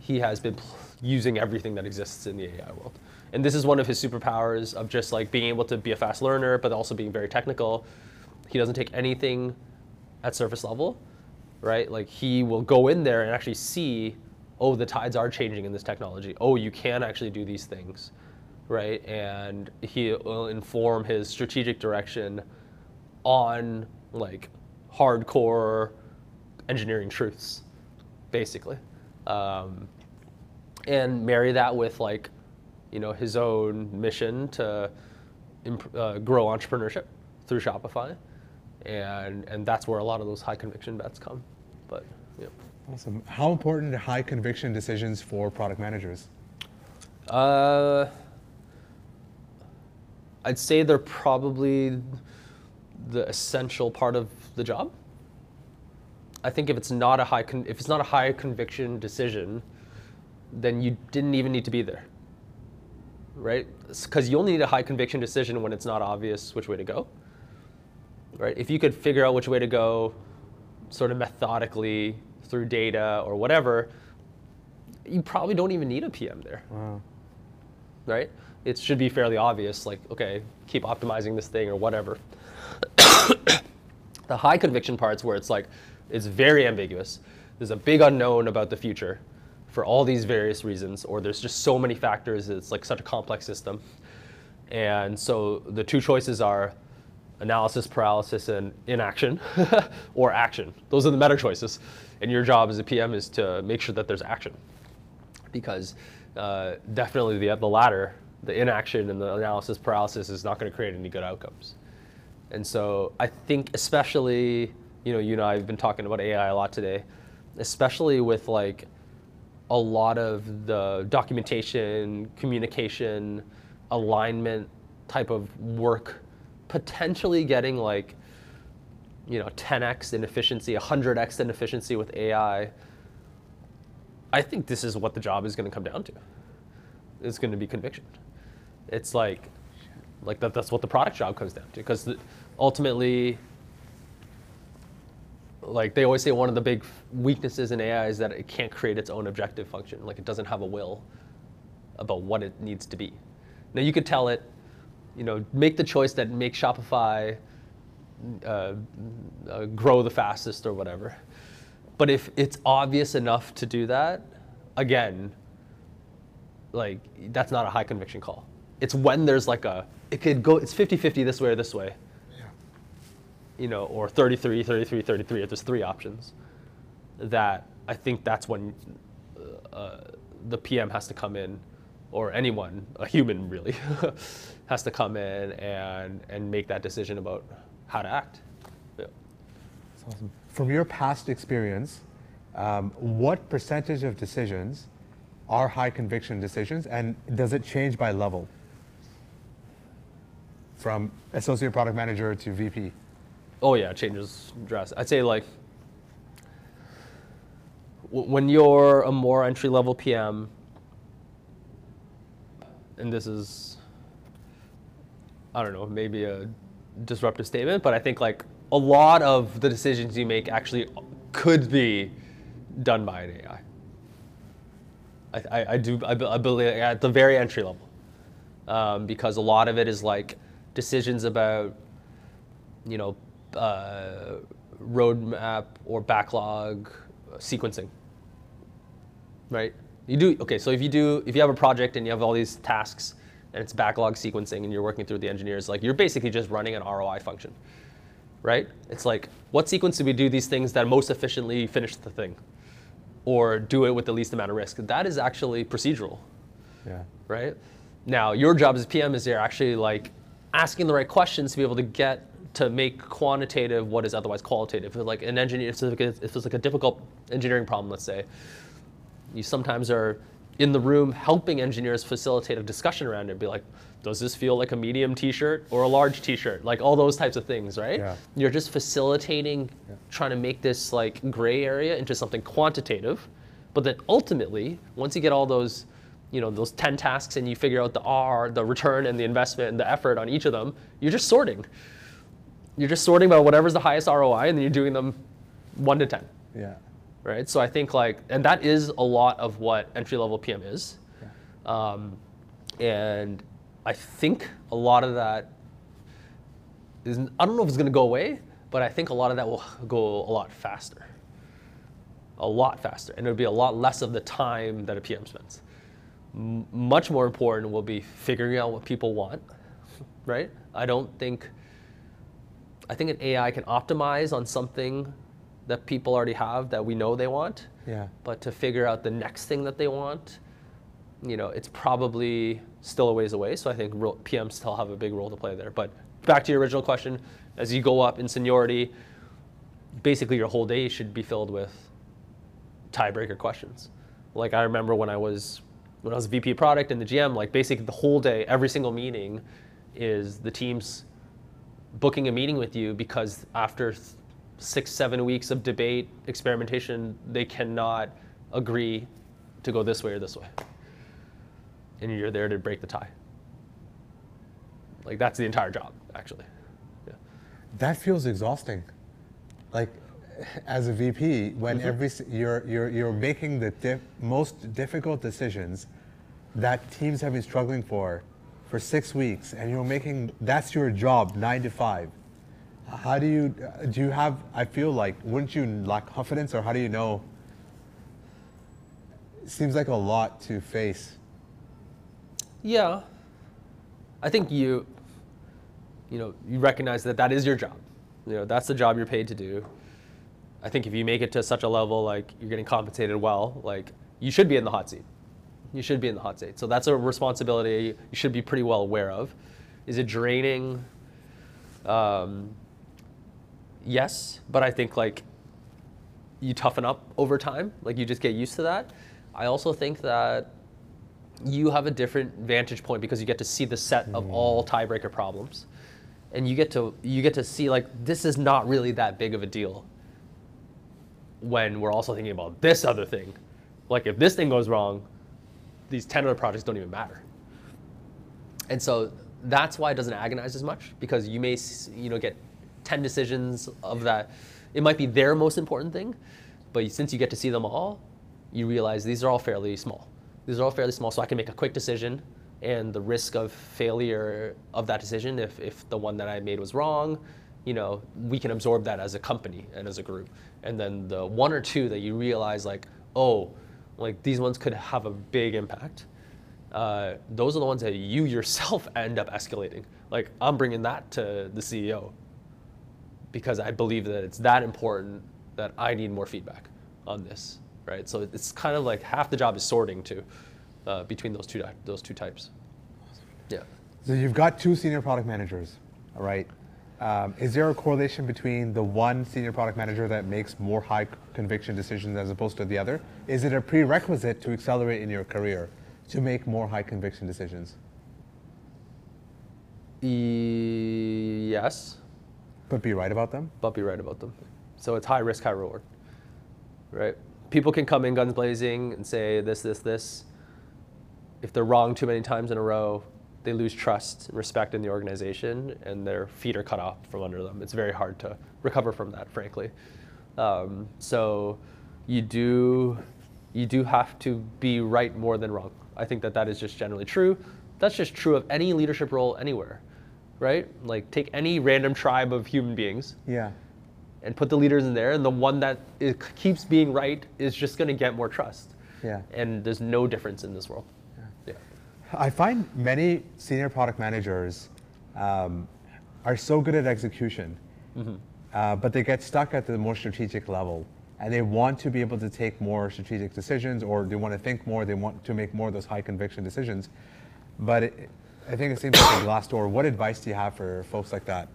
he has been using everything that exists in the AI world. And this is one of his superpowers of just like being able to be a fast learner, but also being very technical. He doesn't take anything at surface level, right? Like he will go in there and actually see, oh, the tides are changing in this technology. Oh, you can actually do these things, right? And he will inform his strategic direction on like hardcore engineering truths, basically. Um, and marry that with like, you know, his own mission to imp- uh, grow entrepreneurship through Shopify, and and that's where a lot of those high conviction bets come. But yeah, Awesome. How important are high conviction decisions for product managers? uh, I'd say they're probably the essential part of the job. I think if it's not a high if it's not a high conviction decision, then you didn't even need to be there. Right? Because you only need a high conviction decision when it's not obvious which way to go. Right? If you could figure out which way to go sort of methodically through data or whatever, you probably don't even need a PM there. Wow. Right? It should be fairly obvious, like, okay, keep optimizing this thing or whatever. the high conviction parts where it's like, it's very ambiguous. There's a big unknown about the future for all these various reasons, or there's just so many factors. It's like such a complex system. And so the two choices are analysis paralysis and inaction, or action. Those are the meta choices. And your job as a PM is to make sure that there's action. Because uh, definitely the, the latter, the inaction and the analysis paralysis, is not going to create any good outcomes. And so I think, especially, you know, you and I have been talking about AI a lot today, especially with like a lot of the documentation, communication, alignment type of work potentially getting like, you know, 10x in efficiency, 100x in efficiency with AI. I think this is what the job is going to come down to. It's going to be conviction. It's like, like that, that's what the product job comes down to. Because ultimately, like they always say, one of the big weaknesses in AI is that it can't create its own objective function. Like it doesn't have a will about what it needs to be. Now you could tell it, you know, make the choice that makes Shopify uh, uh, grow the fastest or whatever. But if it's obvious enough to do that, again, like that's not a high conviction call. it's when there's like a it could go it's 50-50 this way or this way Yeah. you know or 33 33 33 if there's three options that i think that's when uh, the pm has to come in or anyone a human really has to come in and and make that decision about how to act yeah. That's awesome. From your past experience, um, what percentage of decisions are high conviction decisions, and does it change by level? From associate product manager to VP. Oh yeah, it changes drastically. I'd say like w- when you're a more entry level PM, and this is I don't know maybe a disruptive statement, but I think like a lot of the decisions you make actually could be done by an AI. I, I, I do I, I believe at the very entry level, um, because a lot of it is like decisions about you know, uh, roadmap or backlog sequencing. Right? You do okay. So if you do, if you have a project and you have all these tasks and it's backlog sequencing and you're working through the engineers, like you're basically just running an ROI function, right? It's like what sequence do we do these things that most efficiently finish the thing, or do it with the least amount of risk? That is actually procedural Yeah. right? Now, your job as PM is you're actually like asking the right questions to be able to get to make quantitative what is otherwise qualitative. If like an engineer, if it's like a, if it's like a difficult engineering problem, let's say, you sometimes are in the room helping engineers facilitate a discussion around it. Be like, does this feel like a medium T-shirt or a large T-shirt? Like all those types of things, right? Yeah. You're just facilitating, trying to make this like gray area into something quantitative, but then ultimately, once you get all those, you know, those 10 tasks and you figure out the R, the return and the investment and the effort on each of them, you're just sorting. You're just sorting by whatever's the highest ROI and then you're doing them one to 10 Yeah. Right? So I think like, and that is a lot of what entry level PM is, um, and I think a lot of that is I don't know if it's going to go away, but I think a lot of that will go a lot faster, a lot faster, and it'll be a lot less of the time that a PM spends. M- much more important will be figuring out what people want, right? I don't think. I think an AI can optimize on something that people already have that we know they want. Yeah. But to figure out the next thing that they want, you know, it's probably still a ways away. So I think PMs still have a big role to play there. But back to your original question, as you go up in seniority, basically your whole day should be filled with tiebreaker questions. Like I remember when I was when I was VP product in the GM, like basically the whole day, every single meeting is the teams booking a meeting with you because after six, seven weeks of debate, experimentation, they cannot agree to go this way or this way. And you're there to break the tie. Like that's the entire job, actually. Yeah. That feels exhausting. Like, as a VP, when Mm-hmm. every you're you're you're making the dif- most difficult decisions that teams have been struggling for for six weeks, and you're making that's your job, nine to five. How do you do? You have? I feel like wouldn't you lack confidence, or how do you know? It seems like a lot to face. Yeah. I think you, you know, you recognize that that is your job. You know, that's the job you're paid to do. I think if you make it to such a level, like you're getting compensated well, like you should be in the hot seat. You should be in the hot seat. So that's a responsibility you should be pretty well aware of. Is it draining? Um, yes, but I think like you toughen up over time. Like you just get used to that. I also think that you have a different vantage point because you get to see the set of hmm. all tiebreaker problems and you get to you get to see like this is not really that big of a deal when we're also thinking about this other thing like if this thing goes wrong these 10 other projects don't even matter and so that's why it doesn't agonize as much because you may you know get 10 decisions of that. It might be their most important thing but since you get to see them all you realize these are all fairly small. These are all fairly small so i can make a quick decision and the risk of failure of that decision if, if the one that i made was wrong you know we can absorb that as a company and as a group. And then the one or two that you realize like oh like these ones could have a big impact uh, those are the ones that you yourself end up escalating. Like I'm bringing that to the CEO because I believe that it's that important that I need more feedback on this, right? So it's kind of like half the job is sorting to uh, between those two those two types. Yeah. So you've got two senior product managers, all right? Um, is there a correlation between the one senior product manager that makes more high conviction decisions as opposed to the other? Is it a prerequisite to accelerate in your career to make more high conviction decisions? E- yes, But be right about them? but be right about them. So it's high risk, high reward, right? People can come in guns blazing and say this, this, this. If they're wrong too many times in a row, they lose trust and respect in the organization, and their feet are cut off from under them. It's very hard to recover from that, frankly. Um, so you do you do have to be right more than wrong. I think that that is just generally true. That's just true of any leadership role anywhere, right? Like take any random tribe of human beings Yeah. and put the leaders in there, and the one that is, keeps being right is just going to get more trust. Yeah. And there's no difference in this world. Yeah. I find many senior product managers um, are so good at execution, uh, but they get stuck at the more strategic level. And they want to be able to take more strategic decisions, or they want to think more, they want to make more of those high conviction decisions. But it, I think it seems like a glass door. What advice do you have for folks like that?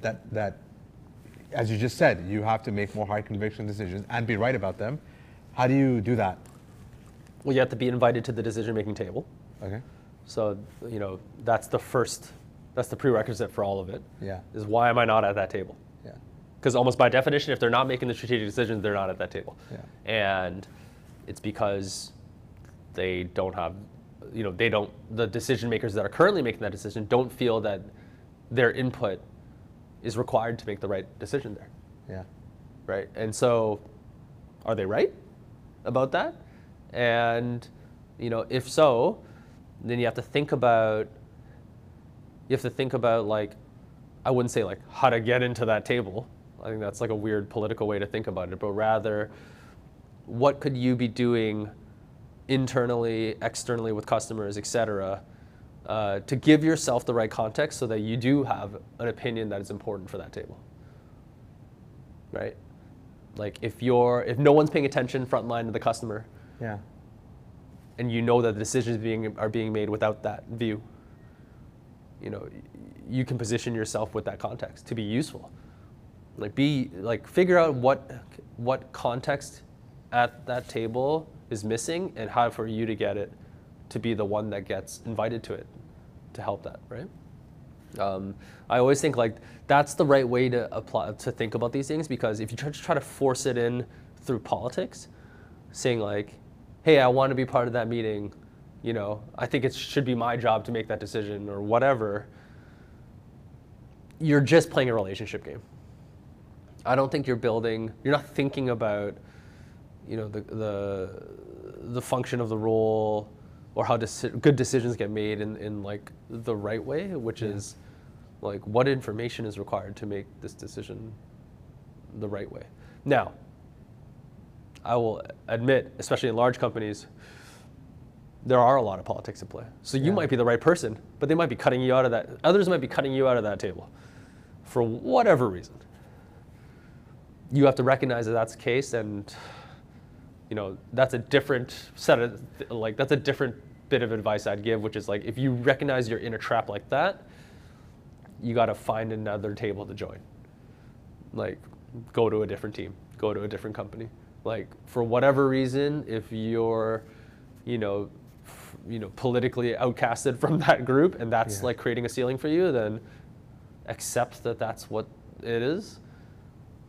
That, that, as you just said, you have to make more high conviction decisions and be right about them. How do you do that? Well, you have to be invited to the decision-making table. Okay. So, you know, that's the first, that's the prerequisite for all of it. Yeah. Is why am I not at that table? Yeah. Because almost by definition, if they're not making the strategic decisions, they're not at that table. Yeah. And it's because they don't have, you know, they don't, the decision makers that are currently making that decision don't feel that their input is required to make the right decision there, Yeah. right? And so, are they right about that? And, you know, if so, then you have to think about, you have to think about like, I wouldn't say like how to get into that table. I think that's like a weird political way to think about it, but rather, what could you be doing internally, externally with customers, et cetera, uh, to give yourself the right context so that you do have an opinion that is important for that table. Right? Like if you're if no one's paying attention frontline to the customer Yeah. and you know that the decisions being are being made without that view, you know, you can position yourself with that context to be useful. Like be like figure out what what context at that table is missing and how for you to get it to be the one that gets invited to it to help that, right? Um, I always think like that's the right way to apply to think about these things because if you try to try to force it in through politics, saying like, "Hey, I want to be part of that meeting," you know, I think it should be my job to make that decision or whatever. You're just playing a relationship game. I don't think you're building. You're not thinking about, you know, the the the function of the role or how deci- good decisions get made in, in like the right way, which is like what information is required to make this decision the right way. Now, I will admit, especially in large companies, there are a lot of politics at play. So you Yeah. might be the right person, but they might be cutting you out of that. Others might be cutting you out of that table for whatever reason. You have to recognize that that's the case, and you know that's a different set of like that's a different bit of advice I'd give, which is like if you recognize you're in a trap like that, you got to find another table to join. Like, go to a different team, go to a different company. Like, for whatever reason, if you're, you know, f- you know, politically outcasted from that group, and that's Yeah. like creating a ceiling for you, then accept that that's what it is,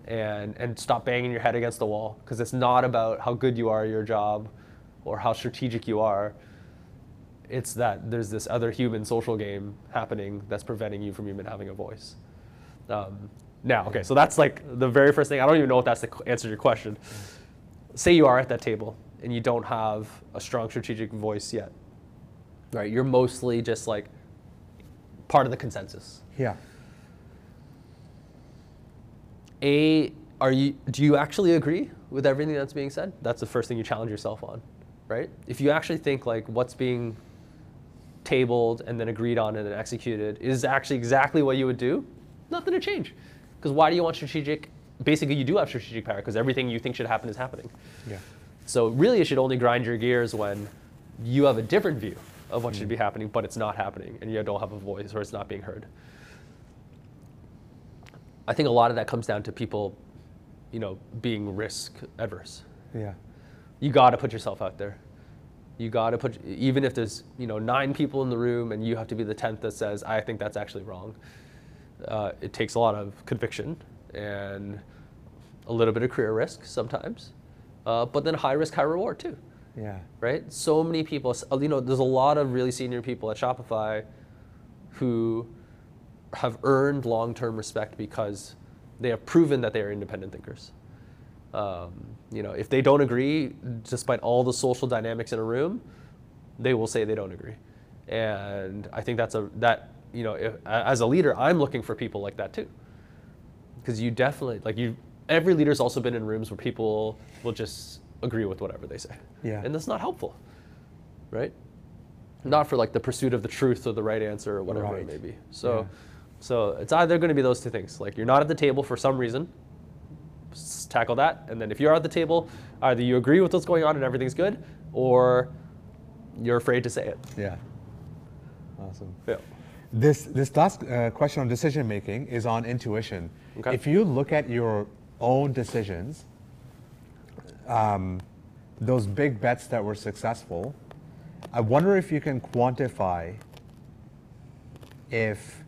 and and stop banging your head against the wall because it's not about how good you are at your job, or how strategic you are it's that there's this other human social game happening that's preventing you from even having a voice. Um, now, okay, so that's like the very first thing. I don't even know if that's the answer to your question. Say you are at that table and you don't have a strong strategic voice yet, right? You're mostly just like part of the consensus. Yeah. A, are you? Do you actually agree with everything that's being said? That's the first thing you challenge yourself on, right? If you actually think like what's being tabled and then agreed on and then executed is actually exactly what you would do, nothing to change. Because why do you want strategic? Basically, you do have strategic power because everything you think should happen is happening. Yeah. So really, it should only grind your gears when you have a different view of what should be happening, but it's not happening, and you don't have a voice or it's not being heard. I think a lot of that comes down to people, you know, being risk adverse. Yeah. You got to put yourself out there. You got to put, even if there's, you know, nine people in the room and you have to be the tenth that says, I think that's actually wrong. Uh, it takes a lot of conviction and a little bit of career risk sometimes, uh, but then high risk, high reward too Yeah. right? So many people, you know, there's a lot of really senior people at Shopify who have earned long-term respect because they have proven that they are independent thinkers. Um, you know, if they don't agree, despite all the social dynamics in a room, they will say they don't agree. And I think that's a that you know, if, as a leader, I'm looking for people like that too, because you definitely like you. Every leader's also been in rooms where people will just agree with whatever they say. Yeah. And that's not helpful, right? Not for like the pursuit of the truth or the right answer or whatever Right. it may be. So, Yeah. So it's either going to be those two things. Like you're not at the table for some reason, tackle that, and then if you're at the table, either you agree with what's going on and everything's good, or you're afraid to say it. Yeah. Awesome. Yeah. This this last uh, question on decision making is on intuition. Okay. If you look at your own decisions, um, those big bets that were successful, I wonder if you can quantify if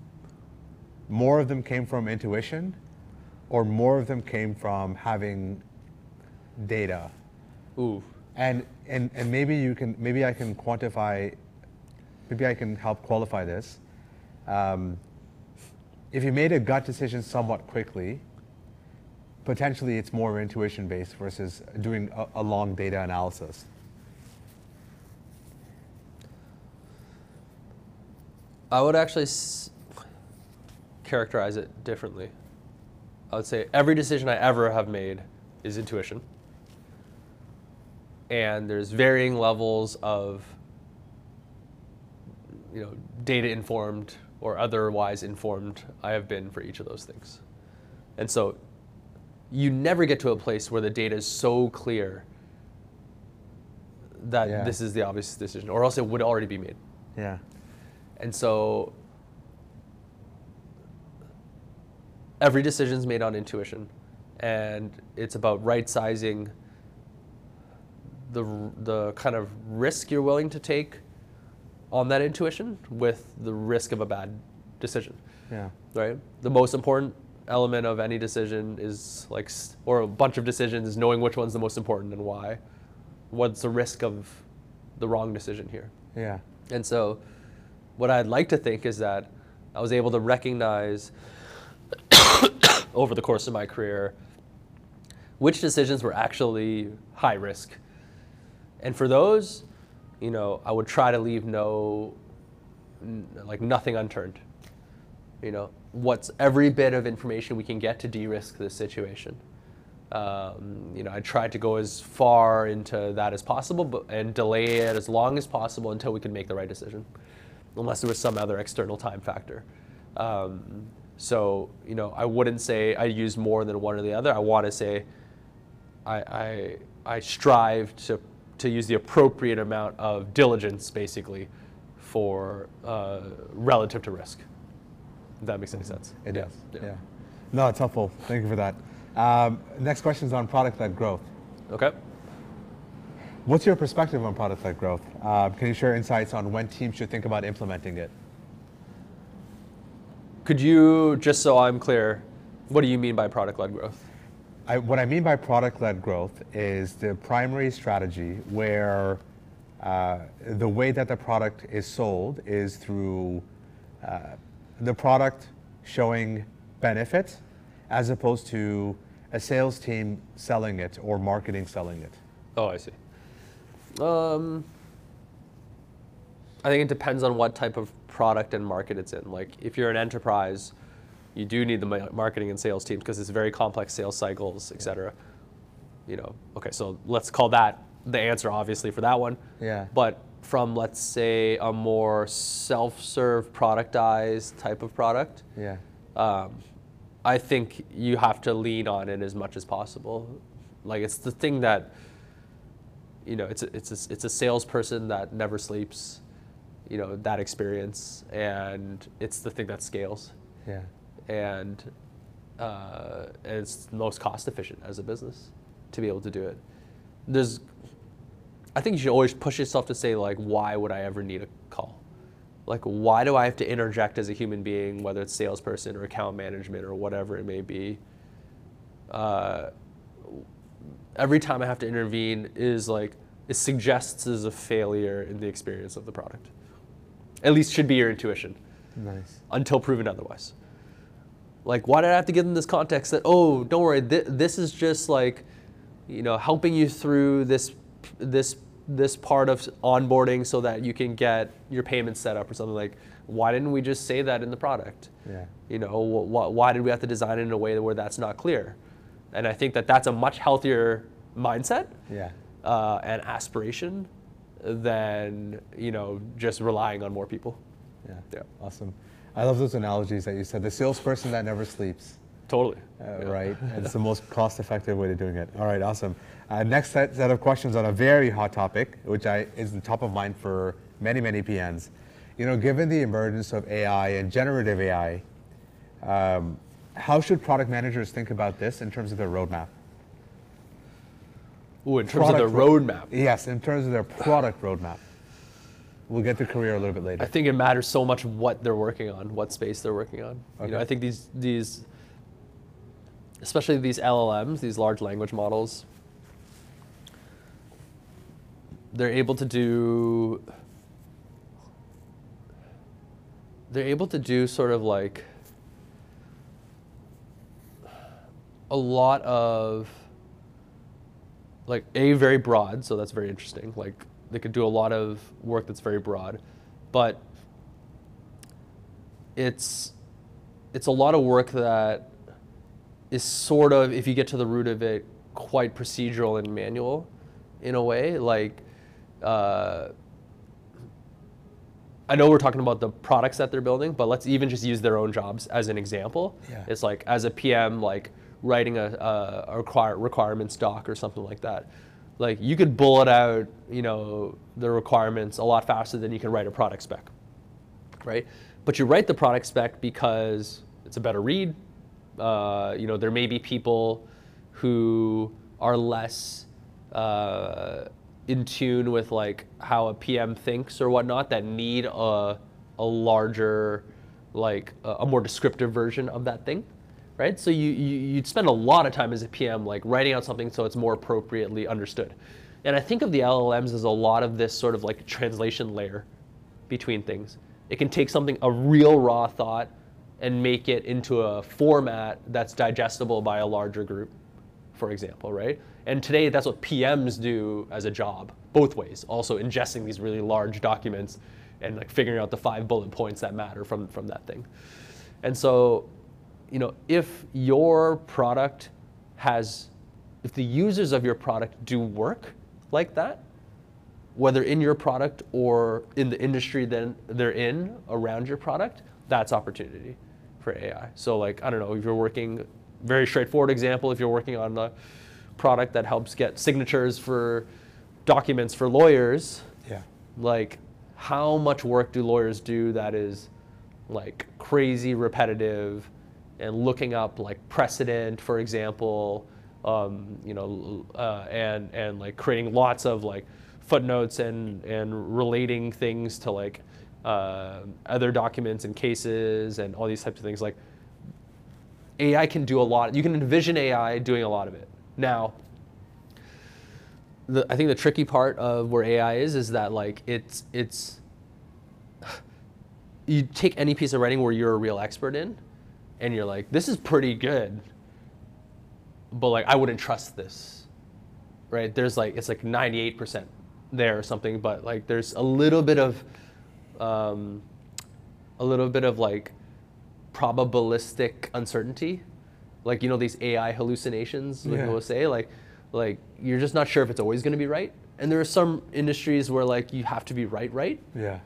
more of them came from intuition or more of them came from having data. Ooh. And, and, and maybe you can maybe I can quantify maybe I can help qualify this. Um, if you made a gut decision somewhat quickly, potentially it's more intuition based versus doing a, a long data analysis. I would actually characterize it differently. I would say every decision I ever have made is intuition. And there's varying levels of you know, data informed or otherwise informed I have been for each of those things. And so you never get to a place where the data is so clear that Yeah. this is the obvious decision, or else it would already be made. Yeah. And so every decision is made on intuition. And it's about right sizing the, the kind of risk you're willing to take on that intuition with the risk of a bad decision, Yeah. right? The most important element of any decision is like, or a bunch of decisions is knowing which one's the most important and why. What's the risk of the wrong decision here? Yeah. And so, what I'd like to think is that I was able to recognize over the course of my career which decisions were actually high risk. And for those, you know, I would try to leave no, like nothing unturned. You know, what's every bit of information we can get to de-risk this situation. Um, you know, I tried to go as far into that as possible, but and delay it as long as possible until we could make the right decision, unless there was some other external time factor. Um, so, you know, I wouldn't say I use more than one or the other. I want to say I, I, I strive to, to use the appropriate amount of diligence, basically, for uh, relative to risk. If that makes any sense. It yeah. does. Yeah. Yeah. No, it's helpful. Thank you for that. Um, next question is on product led growth. Okay. What's your perspective on product led growth? Uh, can you share insights on when teams should think about implementing it? Could you, just so I'm clear, what do you mean by product led growth? I, what I mean by product led growth is the primary strategy where uh, the way that the product is sold is through uh, the product showing benefit as opposed to a sales team selling it or marketing selling it. Oh, I see. Um, I think it depends on what type of product and market it's in. Like, if you're an enterprise, you do need the marketing and sales teams because it's very complex sales cycles, et cetera. You know, okay, so let's call that the answer, obviously, for that one. Yeah. But from let's say a more self-serve productized type of product Yeah. um, I think you have to lean on it as much as possible. Like it's the thing that, you know, it's a, it's a, it's a salesperson that never sleeps, you know, that experience, and it's the thing that scales, Yeah. and uh, it's most cost efficient as a business to be able to do it. There's, I think you should always push yourself to say like, why would I ever need a call? like why do i have to interject as a human being whether it's salesperson or account management or whatever it may be uh, every time i have to intervene is like it suggests as a failure in the experience of the product at least should be your intuition Nice. until proven otherwise like why did i have to give them this context that oh don't worry th- this is just like you know helping you through this this this part of onboarding so that you can get your payment set up or something like why didn't we just say that in the product Yeah. you know wh- wh- why did we have to design it in a way where that's not clear and i think that that's a much healthier mindset Yeah. uh, and aspiration than you know just relying on more people Yeah. Yeah. Awesome. I love those analogies that you said. The salesperson that never sleeps. totally Uh, Yeah. Right, it's the most cost-effective way of doing it. All right, awesome. Uh, next set, set of questions on a very hot topic, which I, is the top of mind for many, many PMs. You know, given the emergence of AI and generative AI, um, how should product managers think about this in terms of their roadmap? Ooh, in terms of their roadmap Yes, in terms of their product roadmap. We'll get to career a little bit later. I think it matters so much what they're working on, what space they're working on. You know, I think these these, especially these LLMs, these large language models, they're able to do. They're able to do sort of like a lot of like a very broad, so that's very interesting. Like they could do a lot of work that's very broad, but it's it's a lot of work that is sort of, if you get to the root of it, quite procedural and manual, in a way. Like, uh, I know we're talking about the products that they're building, but let's even just use their own jobs as an example. Yeah. It's like as a PM, like writing a, a, require, requirements doc or something like that. Like you could bullet out, you know, the requirements a lot faster than you can write a product spec, right? But you write the product spec because it's a better read. Uh, you know, there may be people who are less uh, in tune with like how a PM thinks or whatnot that need a, a larger, like a, a more descriptive version of that thing, right? So you, you you'd spend a lot of time as a PM like writing out something so it's more appropriately understood. And I think of the LLMs as a lot of this sort of like translation layer between things. It can take something, a real raw thought, and make it into a format that's digestible by a larger group, for example, right? And today, that's what PMs do as a job, both ways. Also, ingesting these really large documents and like figuring out the five bullet points that matter from, from that thing. And so, you know, if your product has, if the users of your product do work like that, whether in your product or in the industry that they're in around your product, that's opportunity for AI. So like, I don't know, if you're working, very straightforward example, if you're working on a product that helps get signatures for documents for lawyers, Yeah. like how much work do lawyers do that is like crazy repetitive and looking up like precedent for example um, you know uh, and and like creating lots of like footnotes and and relating things to like uh, other documents and cases and all these types of things. Like AI can do a lot you can envision AI doing a lot of it. Now the, I think the tricky part of where AI is is that like it's it's you take any piece of writing where you're a real expert in, and you're like, this is pretty good, but like I wouldn't trust this, right? There's like it's like 98% there or something, but like there's a little bit of um, a little bit of like probabilistic uncertainty, like you know these AI hallucinations, like Yeah. we'll say, like like you're just not sure if it's always going to be right. And there are some industries where like you have to be right, right, Yeah.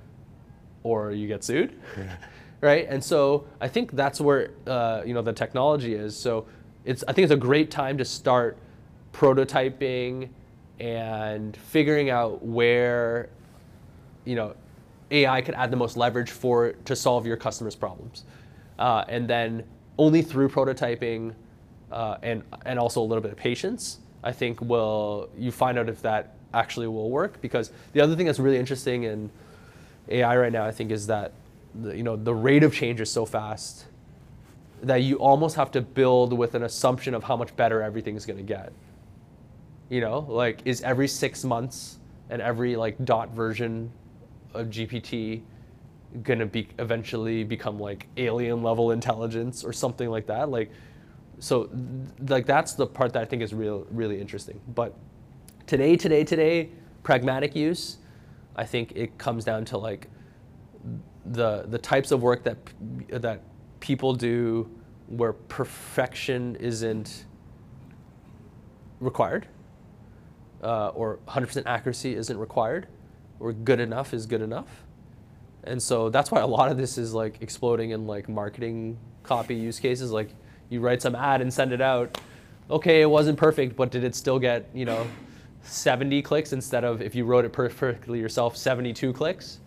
or you get sued, Yeah. right? And so I think that's where uh, you know the technology is. So it's I think it's a great time to start prototyping and figuring out where you know AI could add the most leverage for to solve your customers' problems, uh, and then only through prototyping uh, and and also a little bit of patience, I think will you find out if that actually will work. Because the other thing that's really interesting in AI right now, I think, is that the, you know the rate of change is so fast that you almost have to build with an assumption of how much better everything is going to get. You know, like is every six months and every like dot version of GPT going to be eventually become like alien level intelligence or something like that? Like, so like that's the part that I think is real really interesting. But today, today, today, pragmatic use, I think it comes down to like the the types of work that that people do where perfection isn't required uh, or 100% accuracy isn't required or good enough is good enough. And so that's why a lot of this is like exploding in like marketing copy use cases. Like you write some ad and send it out. Okay it wasn't perfect but did it still get you know 70 clicks instead of if you wrote it perfectly yourself 72 clicks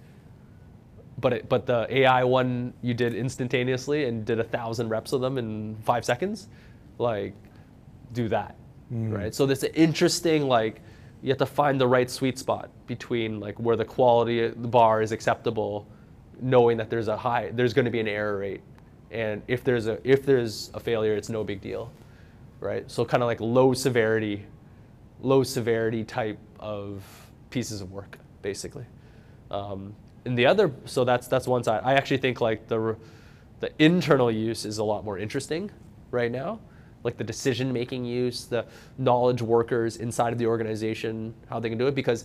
but it, but the AI one you did instantaneously and did a thousand reps of them in five seconds, like do that, right? So this interesting like you have to find the right sweet spot between like where the quality the bar is acceptable, knowing that there's a high there's going to be an error rate, and if there's a if there's a failure, it's no big deal, right? So kind of like low severity, low severity type of pieces of work basically. Um, and the other, so that's that's one side. I actually think like the the internal use is a lot more interesting right now, like the decision making use, the knowledge workers inside of the organization, how they can do it because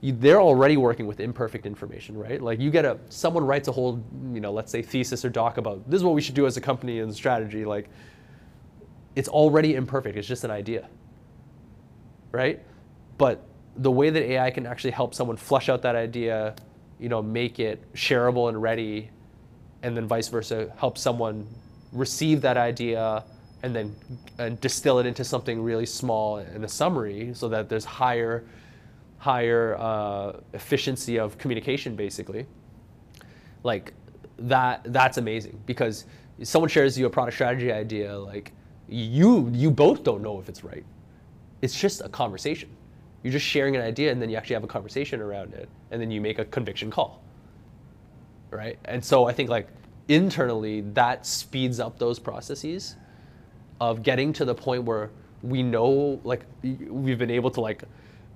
you, they're already working with imperfect information, right? Like you get a someone writes a whole, you know, let's say thesis or doc about this is what we should do as a company and strategy, like it's already imperfect. It's just an idea, right? But the way that AI can actually help someone flush out that idea, you know, make it shareable and ready, and then vice versa, help someone receive that idea and then and distill it into something really small in a summary, so that there's higher higher uh, efficiency of communication, basically. Like that that's amazing because someone shares you a product strategy idea, like you you both don't know if it's right. It's just a conversation. You're just sharing an idea and then you actually have a conversation around it and then you make a conviction call. Right? And so I think like internally that speeds up those processes of getting to the point where we know like we've been able to like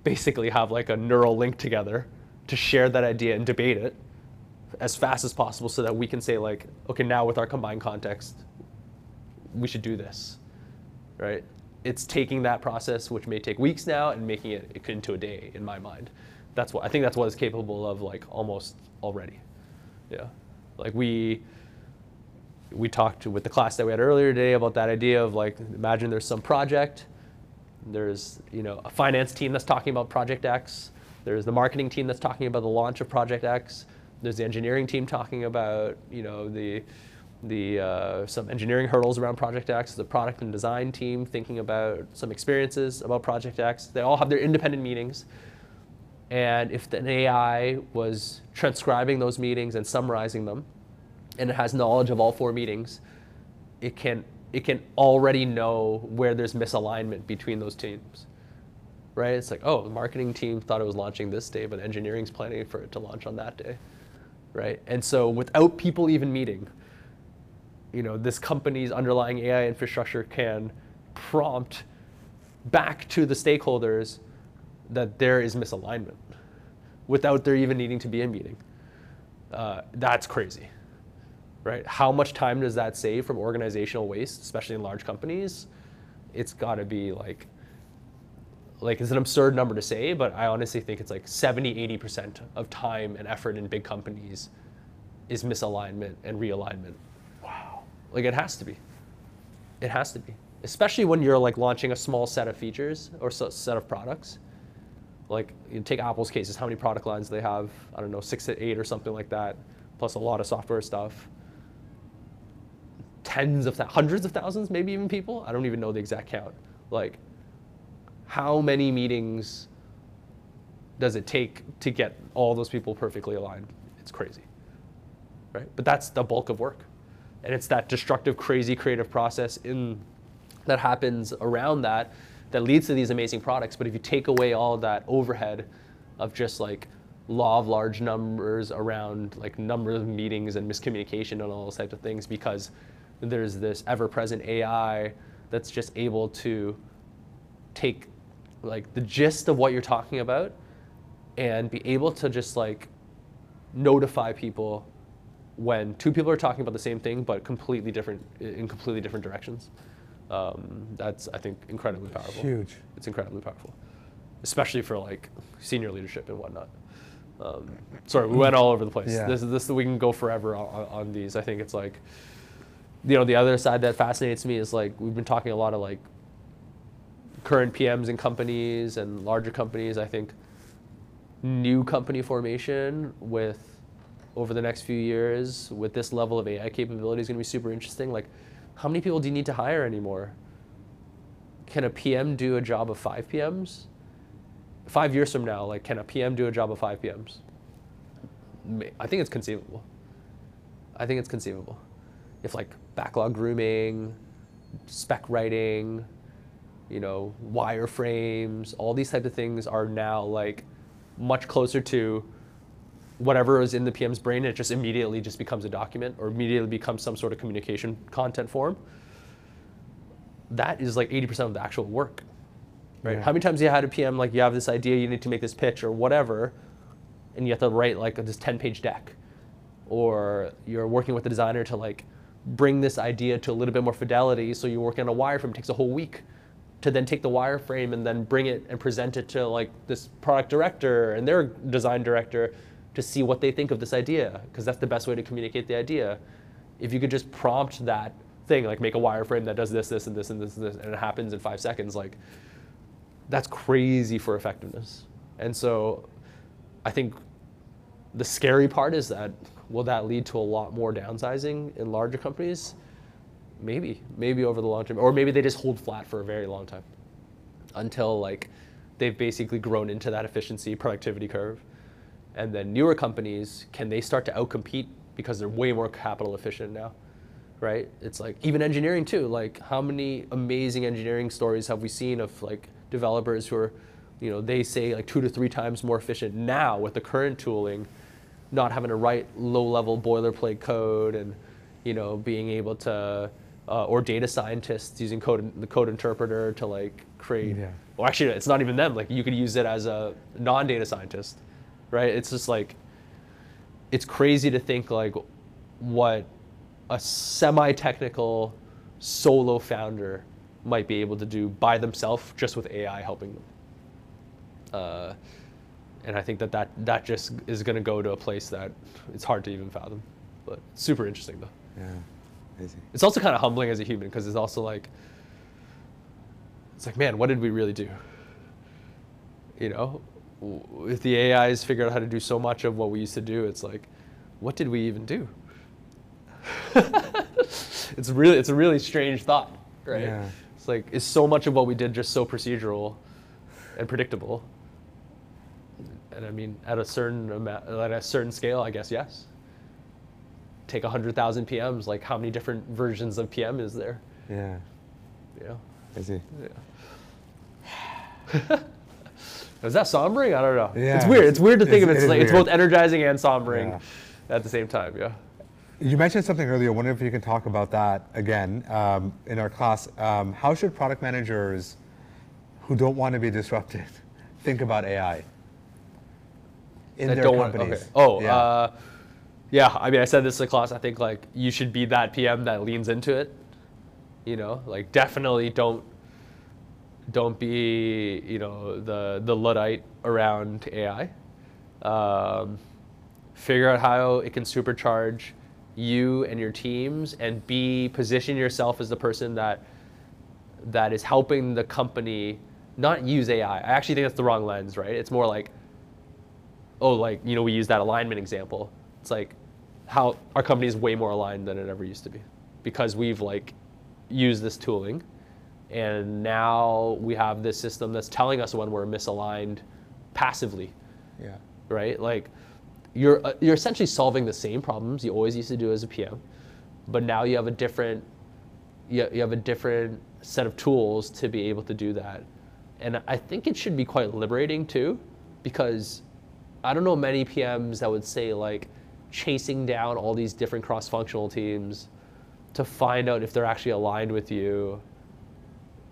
basically have like a neural link together to share that idea and debate it as fast as possible so that we can say like okay now with our combined context we should do this right it's taking that process which may take weeks now and making it into a day in my mind. That's what i think that's what it's capable of like almost already. Yeah. Like we we talked with the class that we had earlier today about that idea of like imagine there's some project there's you know a finance team that's talking about project x there's the marketing team that's talking about the launch of project x there's the engineering team talking about you know the the uh, some engineering hurdles around project x the product and design team thinking about some experiences about project x they all have their independent meetings and if an ai was transcribing those meetings and summarizing them and it has knowledge of all four meetings, it can it can already know where there's misalignment between those teams. Right? It's like, oh, the marketing team thought it was launching this day, but engineering's planning for it to launch on that day. Right? And so without people even meeting, you know, this company's underlying AI infrastructure can prompt back to the stakeholders that there is misalignment without there even needing to be a meeting. Uh, that's crazy right? How much time does that save from organizational waste, especially in large companies? It's got to be like, like it's an absurd number to say, but I honestly think it's like 70, 80% of time and effort in big companies is misalignment and realignment. Like it has to be. It has to be, especially when you're like launching a small set of features or so, set of products. like you take Apple's cases, how many product lines do they have? I don't know, six to eight or something like that, plus a lot of software stuff. Tens of hundreds of thousands, maybe even people. I don't even know the exact count. Like, how many meetings does it take to get all those people perfectly aligned? It's crazy, right? But that's the bulk of work, and it's that destructive, crazy creative process in that happens around that that leads to these amazing products. But if you take away all that overhead of just like law of large numbers around like number of meetings and miscommunication and all those types of things, because there's this ever-present AI that's just able to take like the gist of what you're talking about and be able to just like notify people when two people are talking about the same thing but completely different in completely different directions. Um, that's I think incredibly powerful. Huge. It's incredibly powerful, especially for like senior leadership and whatnot. Um, sorry, we went all over the place. Yeah. This this we can go forever on, on, on these. I think it's like, you know, the other side that fascinates me is like we've been talking a lot of like current PMs and companies and larger companies. I think new company formation with over the next few years with this level of AI capability is going to be super interesting. Like, how many people do you need to hire anymore? Can a PM do a job of five PMs? Five years from now, like, can a PM do a job of five PMs? I think it's conceivable. I think it's conceivable. If like backlog grooming, spec writing, you know, wireframes, all these types of things are now like much closer to whatever is in the PM's brain. It just immediately just becomes a document or immediately becomes some sort of communication content form. That is like 80% of the actual work. Right? Yeah. How many times you had a PM like you have this idea, you need to make this pitch or whatever, and you have to write like this 10-page deck, or you're working with the designer to like bring this idea to a little bit more fidelity. So you're working on a wireframe, it takes a whole week to then take the wireframe and then bring it and present it to like this product director and their design director to see what they think of this idea because that's the best way to communicate the idea. If you could just prompt that thing, like make a wireframe that does this, this, and this, and this, and this, and it happens in five seconds, like that's crazy for effectiveness. And so I think the scary part is that will that lead to a lot more downsizing in larger companies? Maybe, maybe over the long term, or maybe they just hold flat for a very long time until like they've basically grown into that efficiency productivity curve. And then newer companies can they start to outcompete because they're way more capital efficient now, right? It's like even engineering too. Like how many amazing engineering stories have we seen of like developers who are, you know, they say like two to three times more efficient now with the current tooling, not having to write low-level boilerplate code and, you know, being able to, uh, or data scientists using code the code interpreter to like create. Yeah. Well, actually, it's not even them. Like you could use it as a non-data scientist, right? It's just like it's crazy to think like what a semi-technical solo founder might be able to do by themselves just with AI helping them. Uh, and I think that, that that just is going to go to a place that it's hard to even fathom. But super interesting though. Yeah. Crazy. It's also kind of humbling as a human because it's also like, it's like, man, what did we really do? You know, if the AIs figured out how to do so much of what we used to do, it's like, what did we even do? it's really, it's a really strange thought, right? Yeah. It's like, is so much of what we did just so procedural and predictable? And I mean, at a certain amount, at a certain scale, I guess yes. Take 100,000 PMs, like how many different versions of PM is there? Yeah. You know? Crazy. Yeah. is that sombering? I don't know. Yeah, it's weird. It's weird to think it's- of it. It's it like it's both energizing and sombering Yeah. at the same time. Yeah. You mentioned something earlier. I wonder if you can talk about that again um, in our class. Um, how should product managers who don't want to be disrupted think about AI in that their don't want- companies? okay. Oh, yeah. uh, yeah. I mean, I said this in class. I think like you should be that PM that leans into it. You know, like definitely don't don't be you know the the luddite around AI. Um, figure out how it can supercharge you and your teams, and be position yourself as the person that that is helping the company not use AI. I actually think that's the wrong lens, right? It's more like, oh, like you know, we use that alignment example. It's like how our company is way more aligned than it ever used to be because we've like used this tooling and now we have this system that's telling us when we're misaligned passively. Yeah. right? Like you're uh, you're essentially solving the same problems you always used to do as a pm but now you have a different you, you have a different set of tools to be able to do that. And i think it should be quite liberating too because i don't know many pms that would say like chasing down all these different cross-functional teams to find out if they're actually aligned with you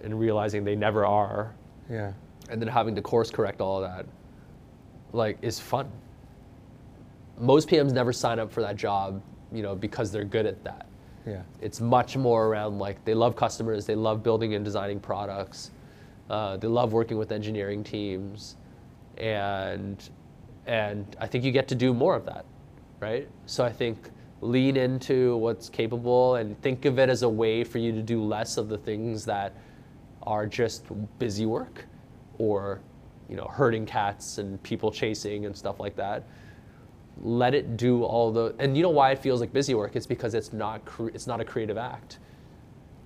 and realizing they never are Yeah. and then having to course correct all of that like is fun most pms never sign up for that job you know because they're good at that Yeah. it's much more around like they love customers they love building and designing products uh, they love working with engineering teams and and i think you get to do more of that right so i think lean into what's capable and think of it as a way for you to do less of the things that are just busy work or you know herding cats and people chasing and stuff like that. Let it do all the and you know why it feels like busy work? It's because it's not it's not a creative act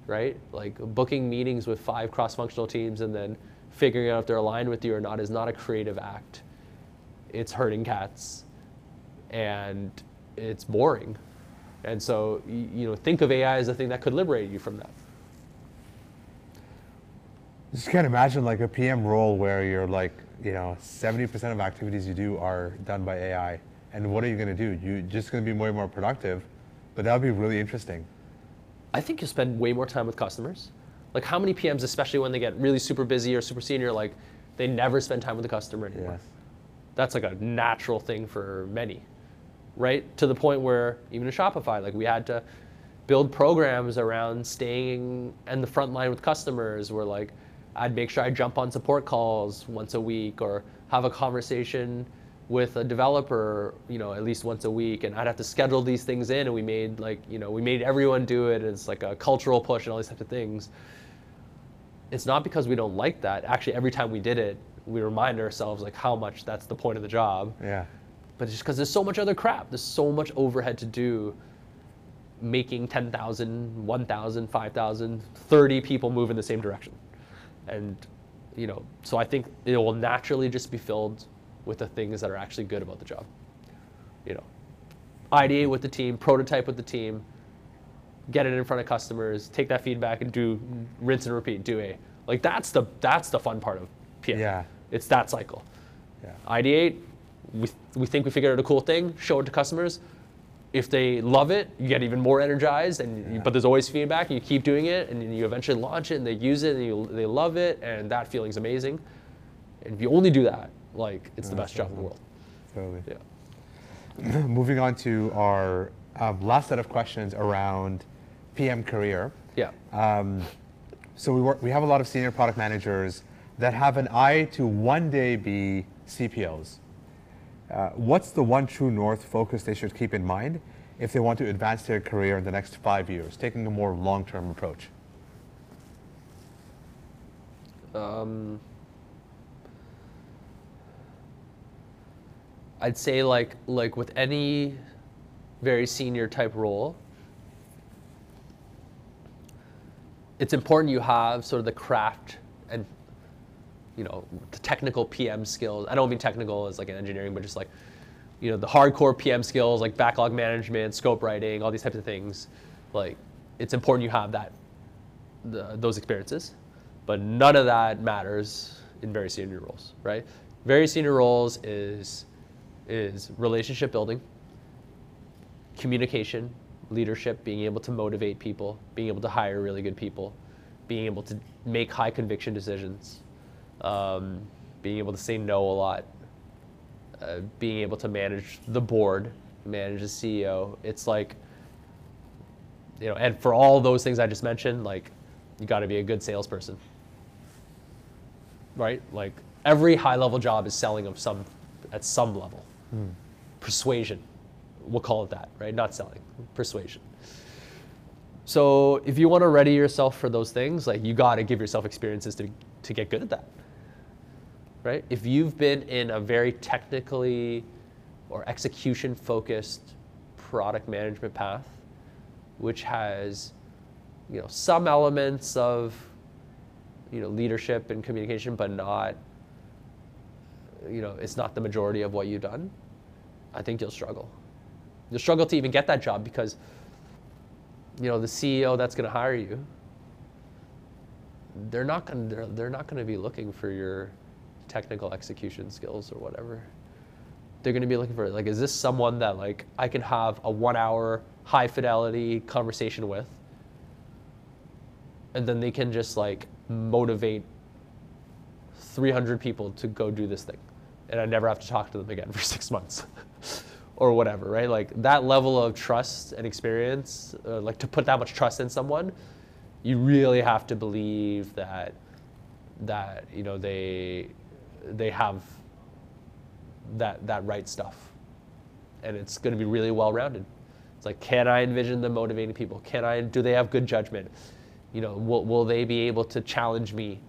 right? Like booking meetings with five cross-functional teams and then figuring out if they're aligned with you or not is not a creative act. It's herding cats and it's boring. And so you know think of ai as a thing that could liberate you from that Just can't imagine like a PM role where you're like, you know, 70% of activities you do are done by AI. And what are you going to do? You're just going to be way more productive, but that would be really interesting. I think you spend way more time with customers. Like how many PMs, especially when they get really super busy or super senior, like they never spend time with the customer anymore. Yes. That's like a natural thing for many, right? To the point where even in Shopify, like we had to build programs around staying in the front line with customers where like I'd make sure I jump on support calls once a week or have a conversation with a developer, you know, at least once a week, and I'd have to schedule these things in, and we made like, you know, we made everyone do it, and it's like a cultural push and all these types of things. It's not because we don't like that. Actually, every time we did it, we remind ourselves like how much that's the point of the job. Yeah. But it's just because there's so much other crap. There's so much overhead to do making 10,000, 1,000, 5,000, 30 people move in the same direction. And, you know, so I think it will naturally just be filled with the things that are actually good about the job. You know, ideate with the team, prototype with the team, get it in front of customers, take that feedback and do rinse and repeat, do A. Like that's the that's the fun part of PM. Yeah. It's that cycle Yeah. ideate. We, we think we figured out a cool thing. Show it to customers. If they love it, you get even more energized. And Yeah. but there's always feedback. And you keep doing it, and you eventually launch it, and they use it, and you, they love it, and that feeling's amazing. And if you only do that, like it's the best job in the world. Totally. Yeah. Moving on to our um, last set of questions around PM career. Yeah. Um, so we work, we have a lot of senior product managers that have an eye to one day be CPOs. Uh, what's the one true north focus they should keep in mind if they want to advance their career in the next five years, taking a more long-term approach? Um, I'd say like like with any very senior type role, it's important you have sort of the craft you know the technical PM skills. I don't mean technical as like an engineering, but just like you know the hardcore PM skills like backlog management, scope writing, all these types of things. Like it's important you have that the, those experiences, but none of that matters in very senior roles, right? Very senior roles is is relationship building, communication, leadership, being able to motivate people, being able to hire really good people, being able to make high conviction decisions, um, being able to say no a lot, uh, being able to manage the board, manage the CEO. It's like, you know, and for all those things I just mentioned, like, you got to be a good salesperson, right? Like every high level job is selling of some, at some level. Persuasion, we'll call it that, right? Not selling, persuasion. So if you want to ready yourself for those things, like you got to give yourself experiences to, to get good at that. Right? If you've been in a very technically or execution focused product management path, which has you know some elements of you know leadership and communication, but not you know it's not the majority of what you've done. I think you'll struggle. You'll struggle to even get that job because you know the CEO that's going to hire you. They're not going. They're, they're not going to be looking for your technical execution skills or whatever. They're going to be looking for like, is this someone that like I can have a one-hour high fidelity conversation with, and then they can just like motivate 300 people to go do this thing, and I never have to talk to them again for six months. or whatever, right? Like that level of trust and experience, uh, like to put that much trust in someone, you really have to believe that that you know they they have that that right stuff, and it's going to be really well rounded. It's like, can I envision them motivating people? Can I? Do they have good judgment? You know, will will they be able to challenge me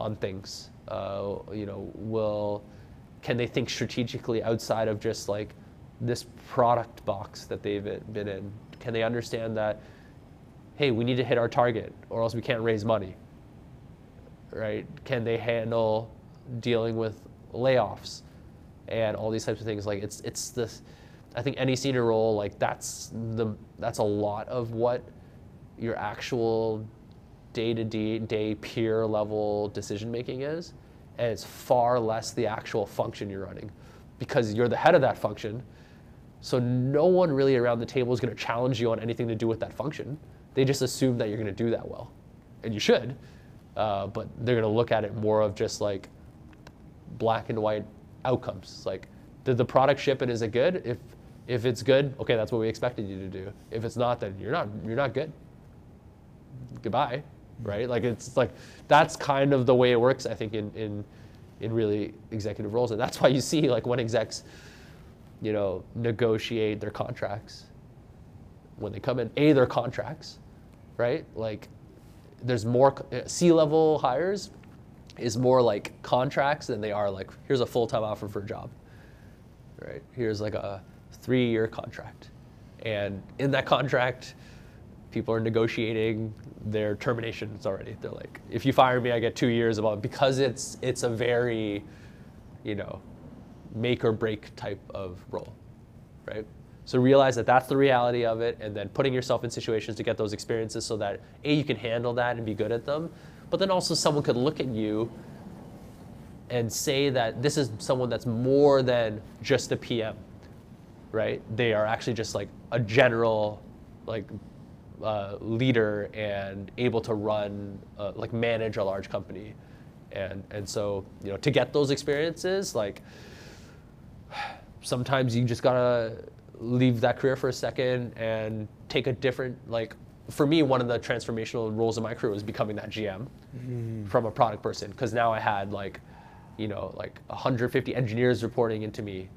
on things? Uh, you know, will can they think strategically outside of just like this product box that they've been in? Can they understand that, hey, we need to hit our target or else we can't raise money? Right? Can they handle dealing with layoffs and all these types of things? Like it's it's this I think any senior role, like that's the that's a lot of what your actual day-to-day day peer level decision making is. And it's far less the actual function you're running. Because you're the head of that function, so no one really around the table is going to challenge you on anything to do with that function. They just assume that you're going to do that well, and you should. Uh, but they're going to look at it more of just like black and white outcomes. It's like, did the product ship and is it good? If if it's good, okay, that's what we expected you to do. If it's not, then you're not you're not good. Goodbye, right? Like it's like that's kind of the way it works. I think in in in really executive roles, and that's why you see like when execs you know, negotiate their contracts when they come in. A, their contracts, right? Like, there's more C-level hires is more like contracts than they are like here's a full-time offer for a job, right? Here's like a three-year contract, and in that contract, people are negotiating their terminations already. They're like, if you fire me, I get two years of because it's it's a very, you know, make or break type of role, right? So realize that that's the reality of it, and then putting yourself in situations to get those experiences so that a you can handle that and be good at them, but then also someone could look at you and say that this is someone that's more than just a PM, right? They are actually just like a general, like uh, leader and able to run, uh, like manage a large company, and and so you know to get those experiences like sometimes you just gotta leave that career for a second and take a different like for me one of the transformational roles in my career was becoming that gm mm-hmm. from a product person because now i had like you know like 150 engineers reporting into me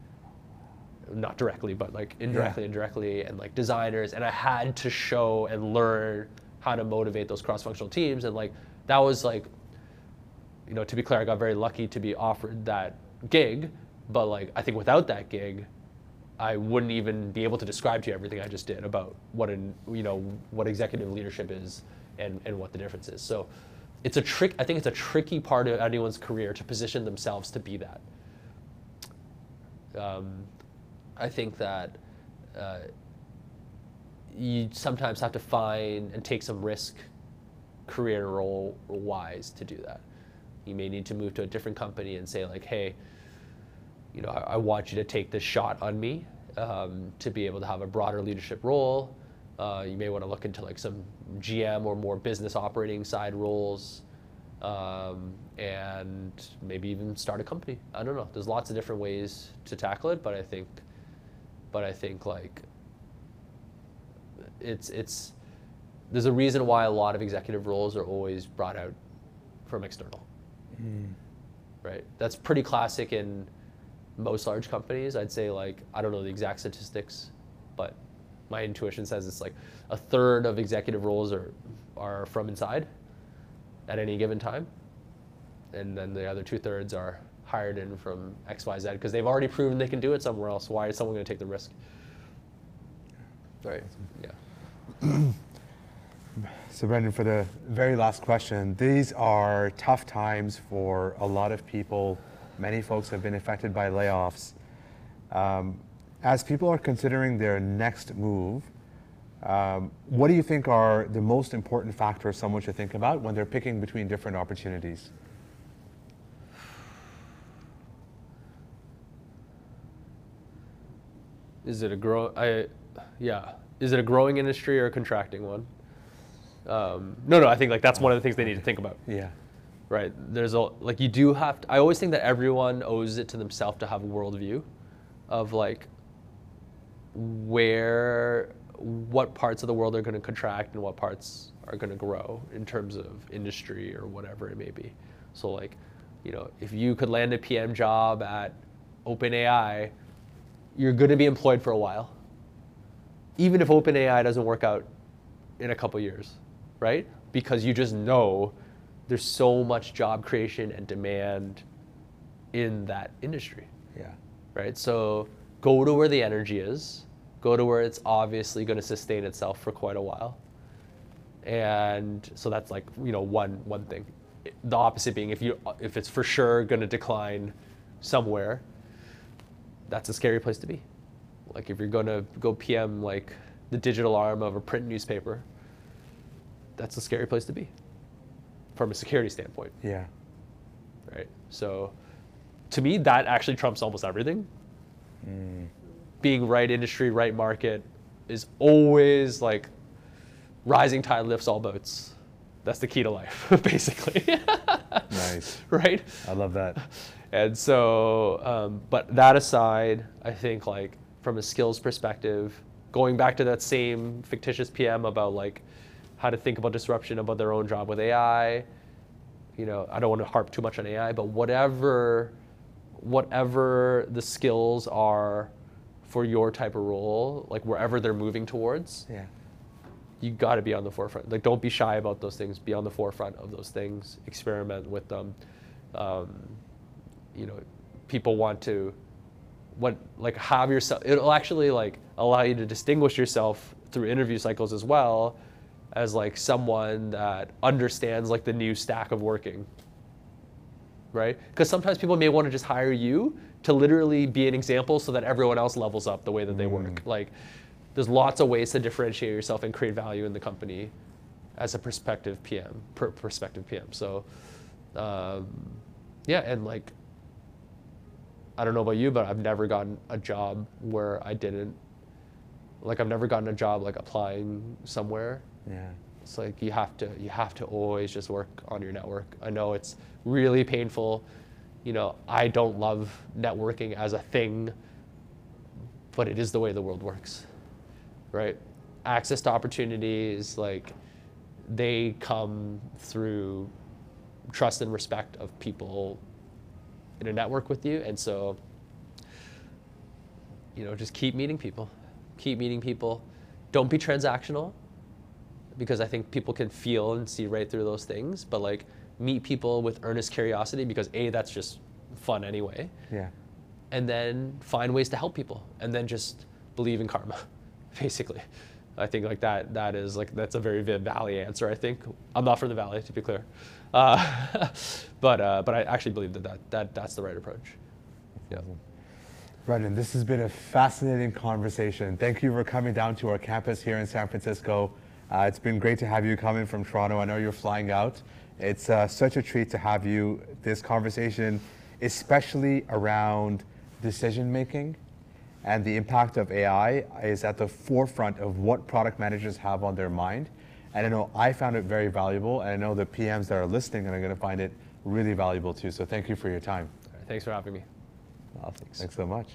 not directly but like indirectly yeah. indirectly and like designers and i had to show and learn how to motivate those cross-functional teams and like that was like you know to be clear i got very lucky to be offered that gig but like I think without that gig, I wouldn't even be able to describe to you everything I just did about what an you know what executive leadership is and, and what the difference is. So it's a trick. I think it's a tricky part of anyone's career to position themselves to be that. Um, I think that uh, you sometimes have to find and take some risk, career role wise, to do that. You may need to move to a different company and say like, hey you know, I, I, want you to take this shot on me um, to be able to have a broader leadership role. Uh, you may want to look into like some GM or more business operating side roles, um, and maybe even start a company. I don't know. There's lots of different ways to tackle it, but I think, but I think like it's it's there's a reason why a lot of executive roles are always brought out from external. Mm. Right. That's pretty classic in most large companies, I'd say like I don't know the exact statistics, but my intuition says it's like a third of executive roles are are from inside at any given time. and then the other two thirds are hired in from X, Y, Z because they've already proven they can do it somewhere else. Why is someone going to take the risk? Right. Yeah. So, Brandon, for the very last question, these are tough times for a lot of people. Many folks have been affected by layoffs. Um, as people are considering their next move, um, what do you think are the most important factors someone should think about when they're picking between different opportunities? Is it a grow? I, yeah. Is it a growing industry or a contracting one? Um, no, no. I think like that's one of the things they need to think about. Yeah. Right. There's a like you do have. To, I always think that everyone owes it to themselves to have a worldview, of like where what parts of the world are going to contract and what parts are going to grow in terms of industry or whatever it may be. So like, you know, if you could land a PM job at OpenAI, you're going to be employed for a while. Even if OpenAI doesn't work out in a couple years, right? Because you just know there's so much job creation and demand in that industry. Yeah. Right? So go to where the energy is, go to where it's obviously going to sustain itself for quite a while. And so that's like, you know, one one thing. The opposite being if you if it's for sure going to decline somewhere, that's a scary place to be. Like if you're going to go PM like the digital arm of a print newspaper, that's a scary place to be from a security standpoint. Yeah. Right? So to me that actually trumps almost everything being right industry, right market is always like rising tide lifts all boats. That's the key to life, basically. Nice. right? I love that. And so, um, but that aside, I think like from a skills perspective, going back to that same fictitious PM about like how to think about disruption about their own job with AI. You know, I don't want to harp too much on AI, but whatever, whatever the skills are for your type of role, like wherever they're moving towards, Yeah. you got to be on the forefront. Like, don't be shy about those things. Be on the forefront of those things. Experiment with them. Um, you know, people want to, what like have yourself. It'll actually like allow you to distinguish yourself through interview cycles as well, as like someone that understands like the new stack of working. Right? Because sometimes people may want to just hire you to literally be an example so that everyone else levels up the way that they work. Like, there's lots of ways to differentiate yourself and create value in the company as a prospective PM, per prospective PM. So, um, yeah, and like, I don't know about you, but I've never gotten a job where I didn't, like, I've never gotten a job like applying somewhere. Yeah. It's like you have to you have to always just work on your network. I know it's really painful. You know, I don't love networking as a thing, but it is the way the world works. Right? Access to opportunities like they come through trust and respect of people in a network with you and so you know just keep meeting people keep meeting people don't be transactional because I think people can feel and see right through those things. But like meet people with earnest curiosity because a that's just fun anyway, Yeah. and then find ways to help people, and then just believe in karma, basically. I think like that that is like that's a very Viv Valley answer. I think I'm not from the Valley to be clear, uh, but uh, but I actually believe that, that that that's the right approach. Yeah. Brandon, this has been a fascinating conversation. Thank you for coming down to our campus here in San Francisco. Uh, it's been great to have you come in from Toronto. I know you're flying out. It's uh, such a treat to have you. This conversation, especially around decision making and the impact of AI, is at the forefront of what product managers have on their mind. And I know I found it very valuable, and I know the PMs that are listening are going to find it really valuable too. So thank you for your time. Thanks for having me. Awesome. Thanks so much.